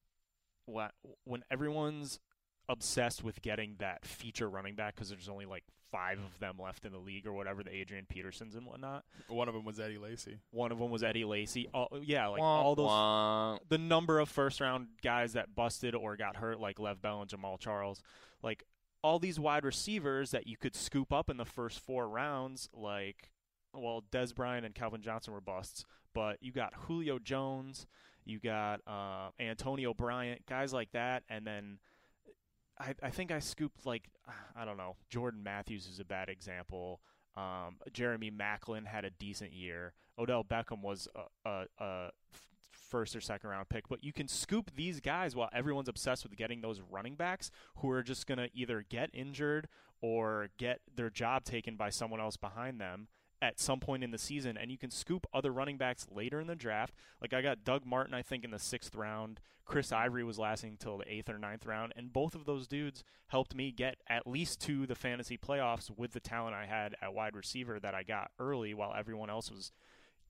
when everyone's obsessed with getting that feature running back because there's only like five of them left in the league or whatever, the Adrian Petersons and whatnot. One of them was Eddie Lacy. One of them was Eddie Lacy. Oh, yeah, like all those the number of first round guys that busted or got hurt, like Lev Bell and Jamaal Charles, like all these wide receivers that you could scoop up in the first four rounds, like well, Dez Bryant and Calvin Johnson were busts, but you got Julio Jones, You got uh, Antonio Bryant, guys like that, and then I, I think I scooped like I don't know. Jordan Matthews is a bad example. Um, Jeremy Maclin had a decent year. Odell Beckham was a first or second round pick, but you can scoop these guys while everyone's obsessed with getting those running backs who are just going to either get injured or get their job taken by someone else behind them at some point in the season, and you can scoop other running backs later in the draft. Like I got Doug Martin, I think, in the sixth round. Chris Ivory was lasting until the eighth or ninth round, and both of those dudes helped me get at least to the fantasy playoffs with the talent I had at wide receiver that I got early, while everyone else was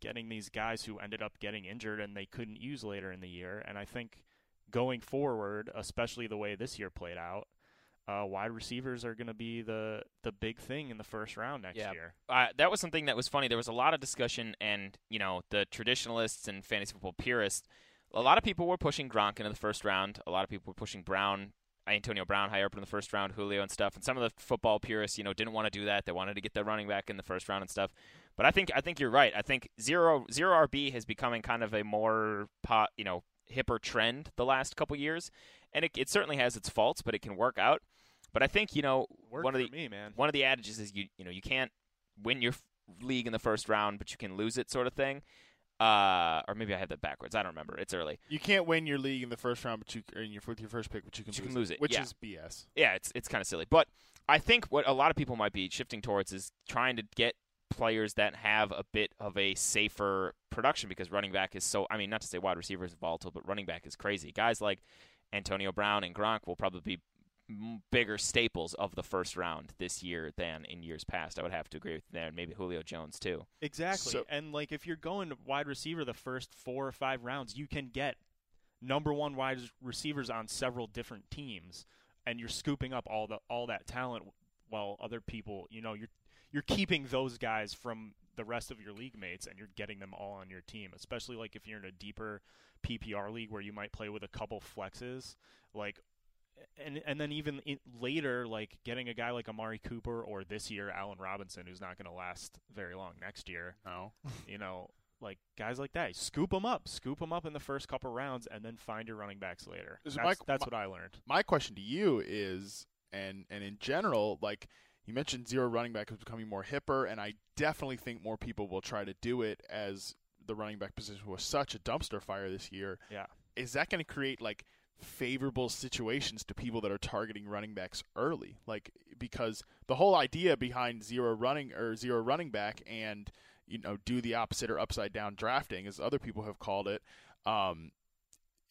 getting these guys who ended up getting injured and they couldn't use later in the year. And I think going forward, especially the way this year played out, uh, wide receivers are going to be the the big thing in the first round next Yeah. year. Uh, that was something that was funny. There was a lot of discussion, and you know, the traditionalists and fantasy football purists. A lot of people were pushing Gronk into the first round. A lot of people were pushing Brown, Antonio Brown higher up in the first round, Julio and stuff. And some of the football purists, you know, didn't want to do that. They wanted to get their running back in the first round and stuff. But I think I think you're right. I think zero zero RB has becoming kind of a more pot, you know, hipper trend the last couple years, and it, it certainly has its faults, but it can work out. But I think you know Worked one of the me, one of the adages is you you know you can't win your f- league in the first round, but you can lose it, sort of thing. Uh, or maybe I have that backwards. I don't remember. It's early. You can't win your league in the first round, but you in your with your first pick, but you can, You lose, can lose it, which yeah. is BS. Yeah, it's it's kind of silly. But I think what a lot of people might be shifting towards is trying to get players that have a bit of a safer production because running back is so. I mean, not to say wide receiver is volatile, but running back is crazy. Guys like Antonio Brown and Gronk will probably be bigger staples of the first round this year than in years past. I would have to agree with that. Maybe Julio Jones too. Exactly. So- and like if you're going wide receiver the first four or five rounds, you can get number one wide receivers on several different teams, and you're scooping up all the all that talent while other people, you know, you're you're keeping those guys from the rest of your league mates, and you're getting them all on your team. Especially like if you're in a deeper PPR league where you might play with a couple flexes, like. And and then even in, later, like getting a guy like Amari Cooper or this year Allen Robinson, who's not going to last very long next year No. you know, like guys like that. Scoop them up, scoop them up in the first couple rounds, and then find your running backs later. That's, my- that's my- what I learned. My question to you is, and and in general, like you mentioned, zero running back is becoming more hipper, and I definitely think more people will try to do it as the running back position was such a dumpster fire this year. Yeah. Is that going to create like favorable situations to people that are targeting running backs early? Like because the whole idea behind zero running or zero running back and you know do the opposite or upside down drafting, as other people have called it. Um,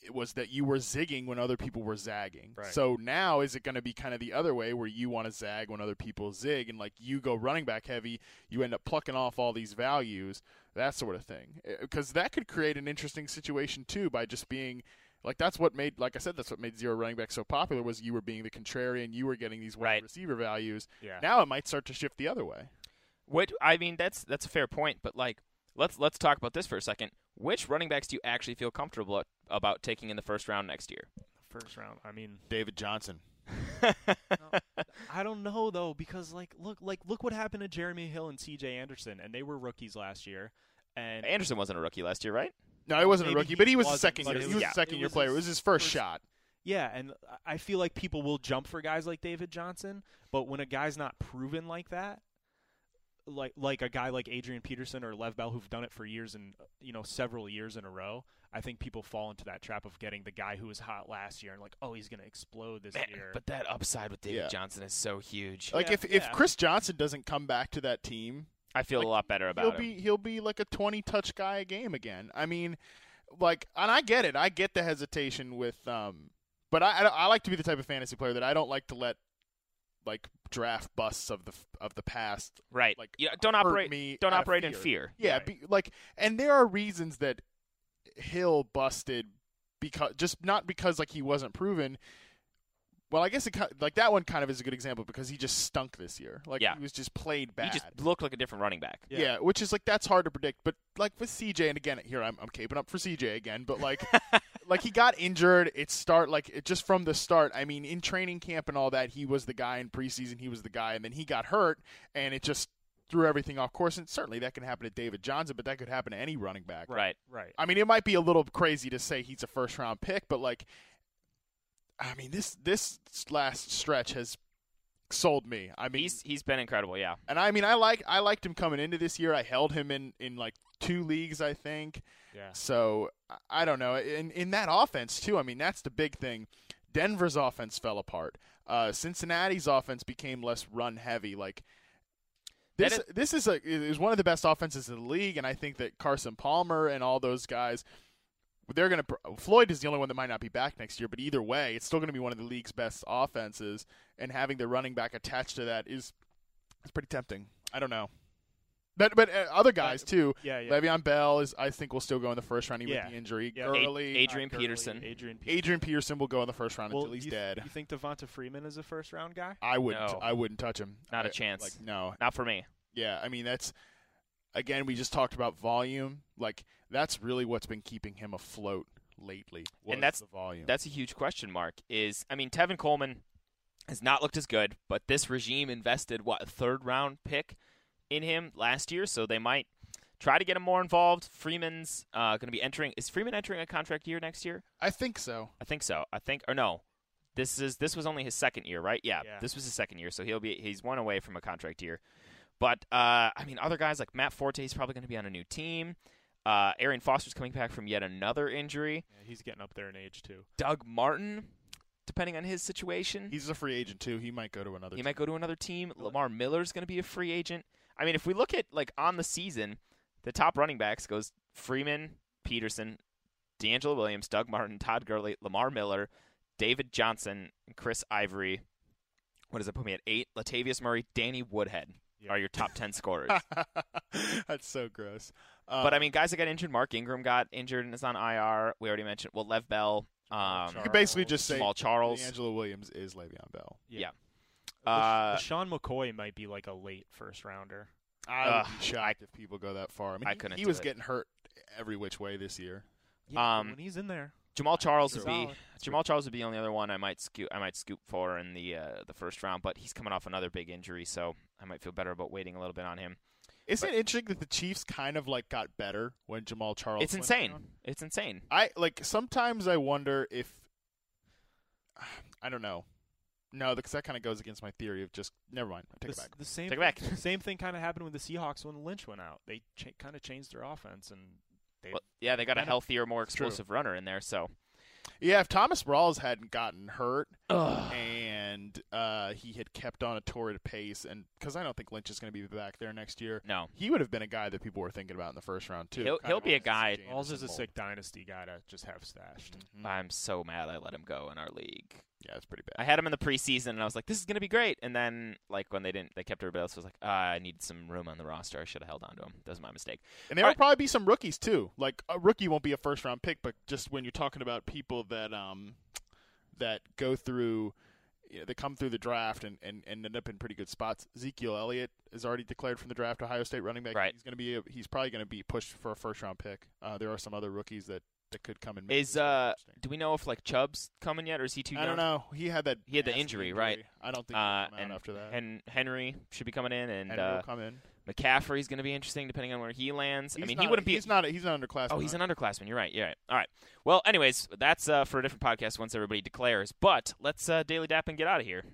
it was that you were zigging when other people were zagging. Right. So now is it going to be kind of the other way where you want to zag when other people zig and like you go running back heavy, you end up plucking off all these values, that sort of thing. Because that could create an interesting situation too by just being like that's what made like I said that's what made zero running back so popular was you were being the contrarian, you were getting these wide Right. receiver values. Yeah. Now it might start to shift the other way. What I mean, that's that's a fair point, but like let's let's talk about this for a second. Which running backs do you actually feel comfortable about taking in the first round next year? First round. I mean, David Johnson. I don't know though because like look like look what happened to Jeremy Hill and C.J. Anderson, and they were rookies last year. And Anderson wasn't a rookie last year, right? No, he wasn't a rookie, he but he was a second year. He was was- a second year player. It was his first first- shot. Yeah, and I feel like people will jump for guys like David Johnson, but when a guy's not proven like that, like like a guy like Adrian Peterson or Lev Bell who've done it for years and you know several years in a row, I think people fall into that trap of getting the guy who was hot last year and like, oh, he's going to explode this Man, year. but that upside with David Yeah. Johnson is so huge. Like Yeah, if if yeah. Chris Johnson doesn't come back to that team, I feel like, a lot better about he'll him. be he'll be like a 20 touch guy a game again. I mean, like and I get it. I get the hesitation with um but I I, I like to be the type of fantasy player that I don't like to let like draft busts of the of the past right. like yeah, don't operate me don't operate in fear. fear. Yeah, Right. be, like, and there are reasons that Hill busted because just not because like he wasn't proven. Well, I guess it like that one kind of is a good example because he just stunk this year. Like Yeah. he was just played bad. he just looked like a different running back. yeah. which is like that's hard to predict. But like with CJ, and again here I'm I'm caping up for CJ again, but like like he got injured. It start like it just from the start. I mean, in training camp and all that, he was the guy in preseason. He was the guy, and then he got hurt, and it just threw everything off course, and certainly that can happen to David Johnson, but that could happen to any running back. Right. Right. I mean, it might be a little crazy to say he's a first round pick, but like, I mean, this this last stretch has sold me. I mean, He's he's been incredible. Yeah. and I mean, I like I liked him coming into this year. I held him in in like two leagues, I think. Yeah. So I- don't know. In in that offense too. I mean, that's the big thing. Denver's offense fell apart. Uh, Cincinnati's offense became less run heavy. Like this, is- this is a is one of the best offenses in the league, and I think that Carson Palmer and all those guys, they're gonna. Floyd is the only one that might not be back next year, but either way, it's still gonna be one of the league's best offenses, and having the running back attached to that is is pretty tempting. I don't know. But but uh, other guys too. Yeah, yeah. Le'Veon Bell is I think will still go in the first round even Yeah. with the injury. Yeah. Gurley, A- Adrian Todd Gurley, Peterson. Adrian Peterson. Adrian Peterson will go in the first round Well, until he's you, dead. You think Devonta Freeman is a first round guy? I wouldn't. No. I wouldn't touch him. Not a I- chance. Like no. Not for me. Yeah, I mean that's again we just talked about volume. Like that's really what's been keeping him afloat lately. And that's- the volume. That's a huge question mark. Is I mean, Tevin Coleman has not looked as good, but this regime invested what a third round pick in him last year, so they might try to get him more involved. Freeman's uh, going to be entering. Is Freeman entering a contract year next year? I think so. I think so. I think or no. This is this was only his second year, right? Yeah, Yeah. this was his second year, so he'll be he's one away from a contract year. But uh, I mean, other guys like Matt Forte is probably going to be on a new team. Uh, Arian Foster's coming back from yet another injury. Yeah, he's getting up there in age too. Doug Martin, depending on his situation, He's a free agent too. He might go to another. he team. might go to another team. Lamar Miller's going to be a free agent. I mean, if we look at like on the season, the top running backs goes Freeman, Peterson, DeAngelo Williams, Doug Martin, Todd Gurley, Lamar Miller, David Johnson, and Chris Ivory. What does it put me at eight? Latavius Murray, Danny Woodhead Yeah. are your top ten scorers. That's so gross. Um, but I mean, guys that got injured. Mark Ingram got injured and is on IR. We already mentioned. Well, Lev Bell. Um, you could basically just say Jamaal Charles. Angelo Williams is Le'Veon Bell. Yeah. Uh, Uh, Sean McCoy might be like a late first rounder. I would Ugh, be shocked if people go that far. I mean, I he- couldn't he do was it. getting hurt every which way this year. Yeah, Um, when he's in there, Jamaal Charles would be Solid. Jamaal Charles would be the only other one I might scoop I might scoop for in the uh, the first round, but he's coming off another big injury, so I might feel better about waiting a little bit on him. Isn't it interesting that the Chiefs kind of like got better when Jamaal Charles? it's went insane. down? It's insane. I like sometimes I wonder if I don't know. No, because that kind of goes against my theory of just never mind. I take the, it back. the same Take it back. same thing kind of happened with the Seahawks when Lynch went out. They cha- kind of changed their offense and they Well, yeah, they got a healthier, more explosive runner in there, so. Yeah, if Thomas Rawls hadn't gotten hurt and uh, he had kept on a torrid pace, and because I don't think Lynch is going to be back there next year, no. he would have been a guy that people were thinking about in the first round too. He'll- he'll be a guy- C.J. Rawls is a sick dynasty guy to just have stashed. Mhm. I'm so mad I let him go in our league. Yeah, it's pretty bad. I had him in the preseason, and I was like, "This is gonna be great." And then, like when they didn't, they kept everybody else. I was like, ah, "I need some room on the roster. I should have held on to him. That was my mistake." And there All will right. probably be some rookies too. Like a rookie won't be a first round pick, but just when you're talking about people that um that go through you know, that come through the draft and, and, and end up in pretty good spots. Ezekiel Elliott is already declared from the draft Ohio State running back. Right. He's going to be a, he's probably going to be pushed for a first round pick. Uh, there are some other rookies that, that could come and make Is uh, do we know if like Chubb's coming yet, or is he too I young? don't know. He had that He had the nasty injury, right? I don't think Uh, and out after that. Hen- Henry should be coming in, and and uh, will come in. McCaffrey's going to be interesting depending on where he lands. I mean, not, he wouldn't be. He's not. He's an underclassman. Oh, he's an underclassman. You're right. You're right. All right. Well, anyways, that's uh, for a different podcast once everybody declares. But let's uh, daily dap and get out of here.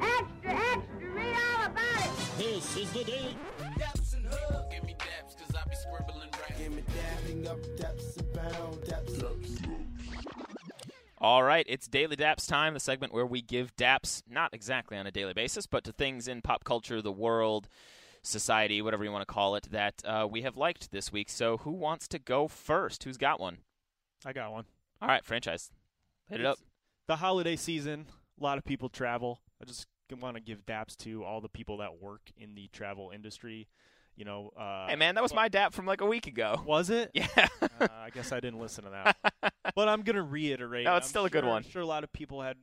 Extra, extra, read all about it. This is the daily. Daps and hug. Give me daps, cause I be scribbling rap. Give me dapping up, daps abound, daps. All right, it's Daily Daps time, the segment where we give daps not exactly on a daily basis, but to things in pop culture, the world, society, whatever you want to call it, that uh, we have liked this week. So, who wants to go first? Who's got one? I got one. All right, franchise, hit it up. The holiday season, a lot of people travel. I just want to give daps to all the people that work in the travel industry. You know, uh, Hey, man, that was my dap from like a week ago. was it? Yeah. uh, I guess I didn't listen to that. but I'm gonna reiterate. No, it's I'm still a good one. I'm sure a lot of people had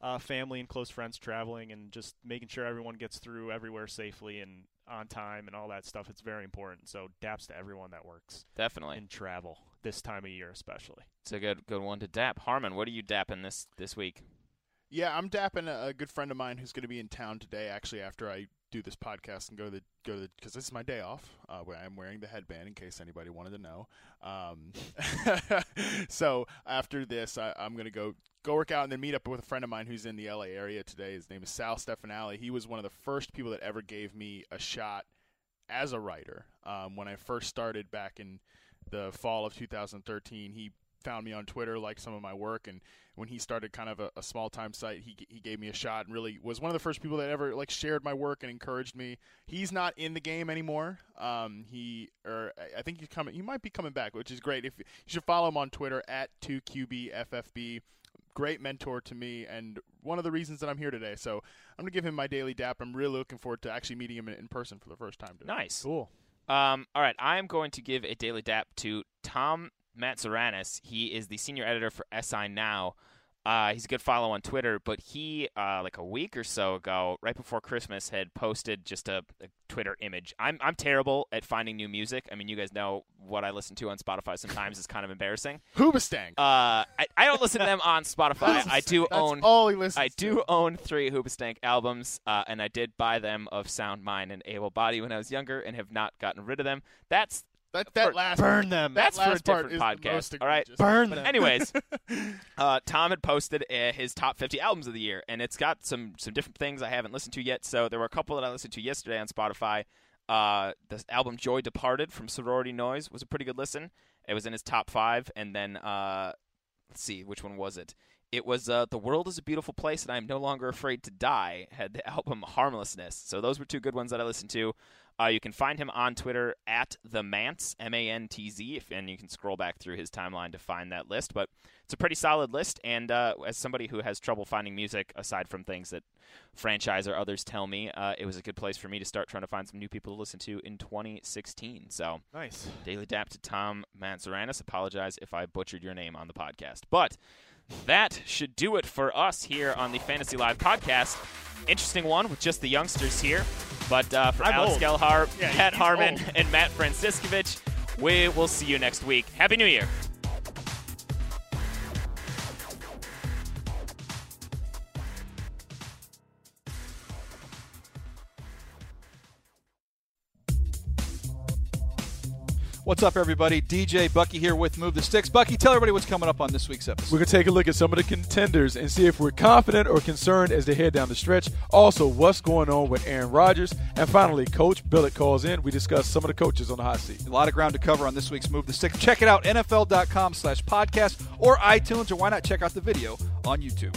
uh, family and close friends traveling, and just making sure everyone gets through everywhere safely and on time and all that stuff. It's very important. So, daps to everyone that works Definitely. in travel this time of year, especially. It's a good good one to dap. Harmon, what are you dapping this this week? Yeah, I'm dapping a, good friend of mine who's going to be in town today. Actually, after I do this podcast and go to the go to the because this is my day off. Uh, where I'm wearing the headband in case anybody wanted to know. Um, so after this, I, I'm going to go go work out and then meet up with a friend of mine who's in the LA area today. His name is Sal Stefanelli. He was one of the first people that ever gave me a shot as a writer. Um, when I first started back in the fall of 2013, he found me on Twitter, liked some of my work, and when he started kind of a, a small time site, he he gave me a shot and really was one of the first people that ever like shared my work and encouraged me. He's not in the game anymore. Um, he or I think he's coming. He might be coming back, which is great. If you should follow him on Twitter at 2QBFFB. Great mentor to me, and one of the reasons that I'm here today. So I'm gonna give him my daily dap. I'm really looking forward to actually meeting him in, in person for the first time. Today. Nice. Cool. Um, all right, I am going to give a daily dap to Tom Mantzouranis. He is the senior editor for SI Now. Uh, he's a good follow on Twitter, but he, uh, like a week or so ago, right before Christmas, had posted just a, a, Twitter image. I'm I'm terrible at finding new music. I mean, you guys know what I listen to on Spotify sometimes is kind of embarrassing. Hoobastank. Uh, I, I don't listen to them on Spotify. I do own all he listens I do to. own three Hoobastank albums, uh, and I did buy them of Sound Mind and Able Body when I was younger, and have not gotten rid of them. That's That that For- last burn them. That That's for a different podcast, all right? Burn them. Anyways, uh, Tom had posted uh, his top 50 albums of the year, and it's got some some different things I haven't listened to yet. So there were a couple that I listened to yesterday on Spotify. Uh, the album "Joy Departed" from Sorority Noise was a pretty good listen. It was in his top five, and then uh, let's see which one was it. It was uh, "The World Is a Beautiful Place," and I am no longer afraid to die. Had the album "Harmlessness." So those were two good ones that I listened to. Uh, you can find him on Twitter at the Mantz, M A N T Z, if- and you can scroll back through his timeline to find that list. But it's a pretty solid list. And uh, as somebody who has trouble finding music, aside from things that franchise or others tell me, uh, it was a good place for me to start trying to find some new people to listen to in 2016. So Nice. daily dap to Tom Mantzouranis. Apologize if I butchered your name on the podcast, but that should do it for us here on the Fantasy Live podcast. Interesting one with just the youngsters here, but uh, for I'm Alex old. Gelhar, Yeah, Matt Harmon, old. and Matt Franciscovich, we will see you next week. Happy New Year. What's up, everybody? DJ Bucky here with Move the Sticks. Bucky, tell everybody what's coming up on this week's episode. We're going to take a look at some of the contenders and see if we're confident or concerned as they head down the stretch. Also, what's going on with Aaron Rodgers. And finally, Coach Billick calls in. We discuss some of the coaches on the hot seat. A lot of ground to cover on this week's Move the Sticks. Check it out, NFL.com slash podcast or iTunes, or why not check out the video on YouTube.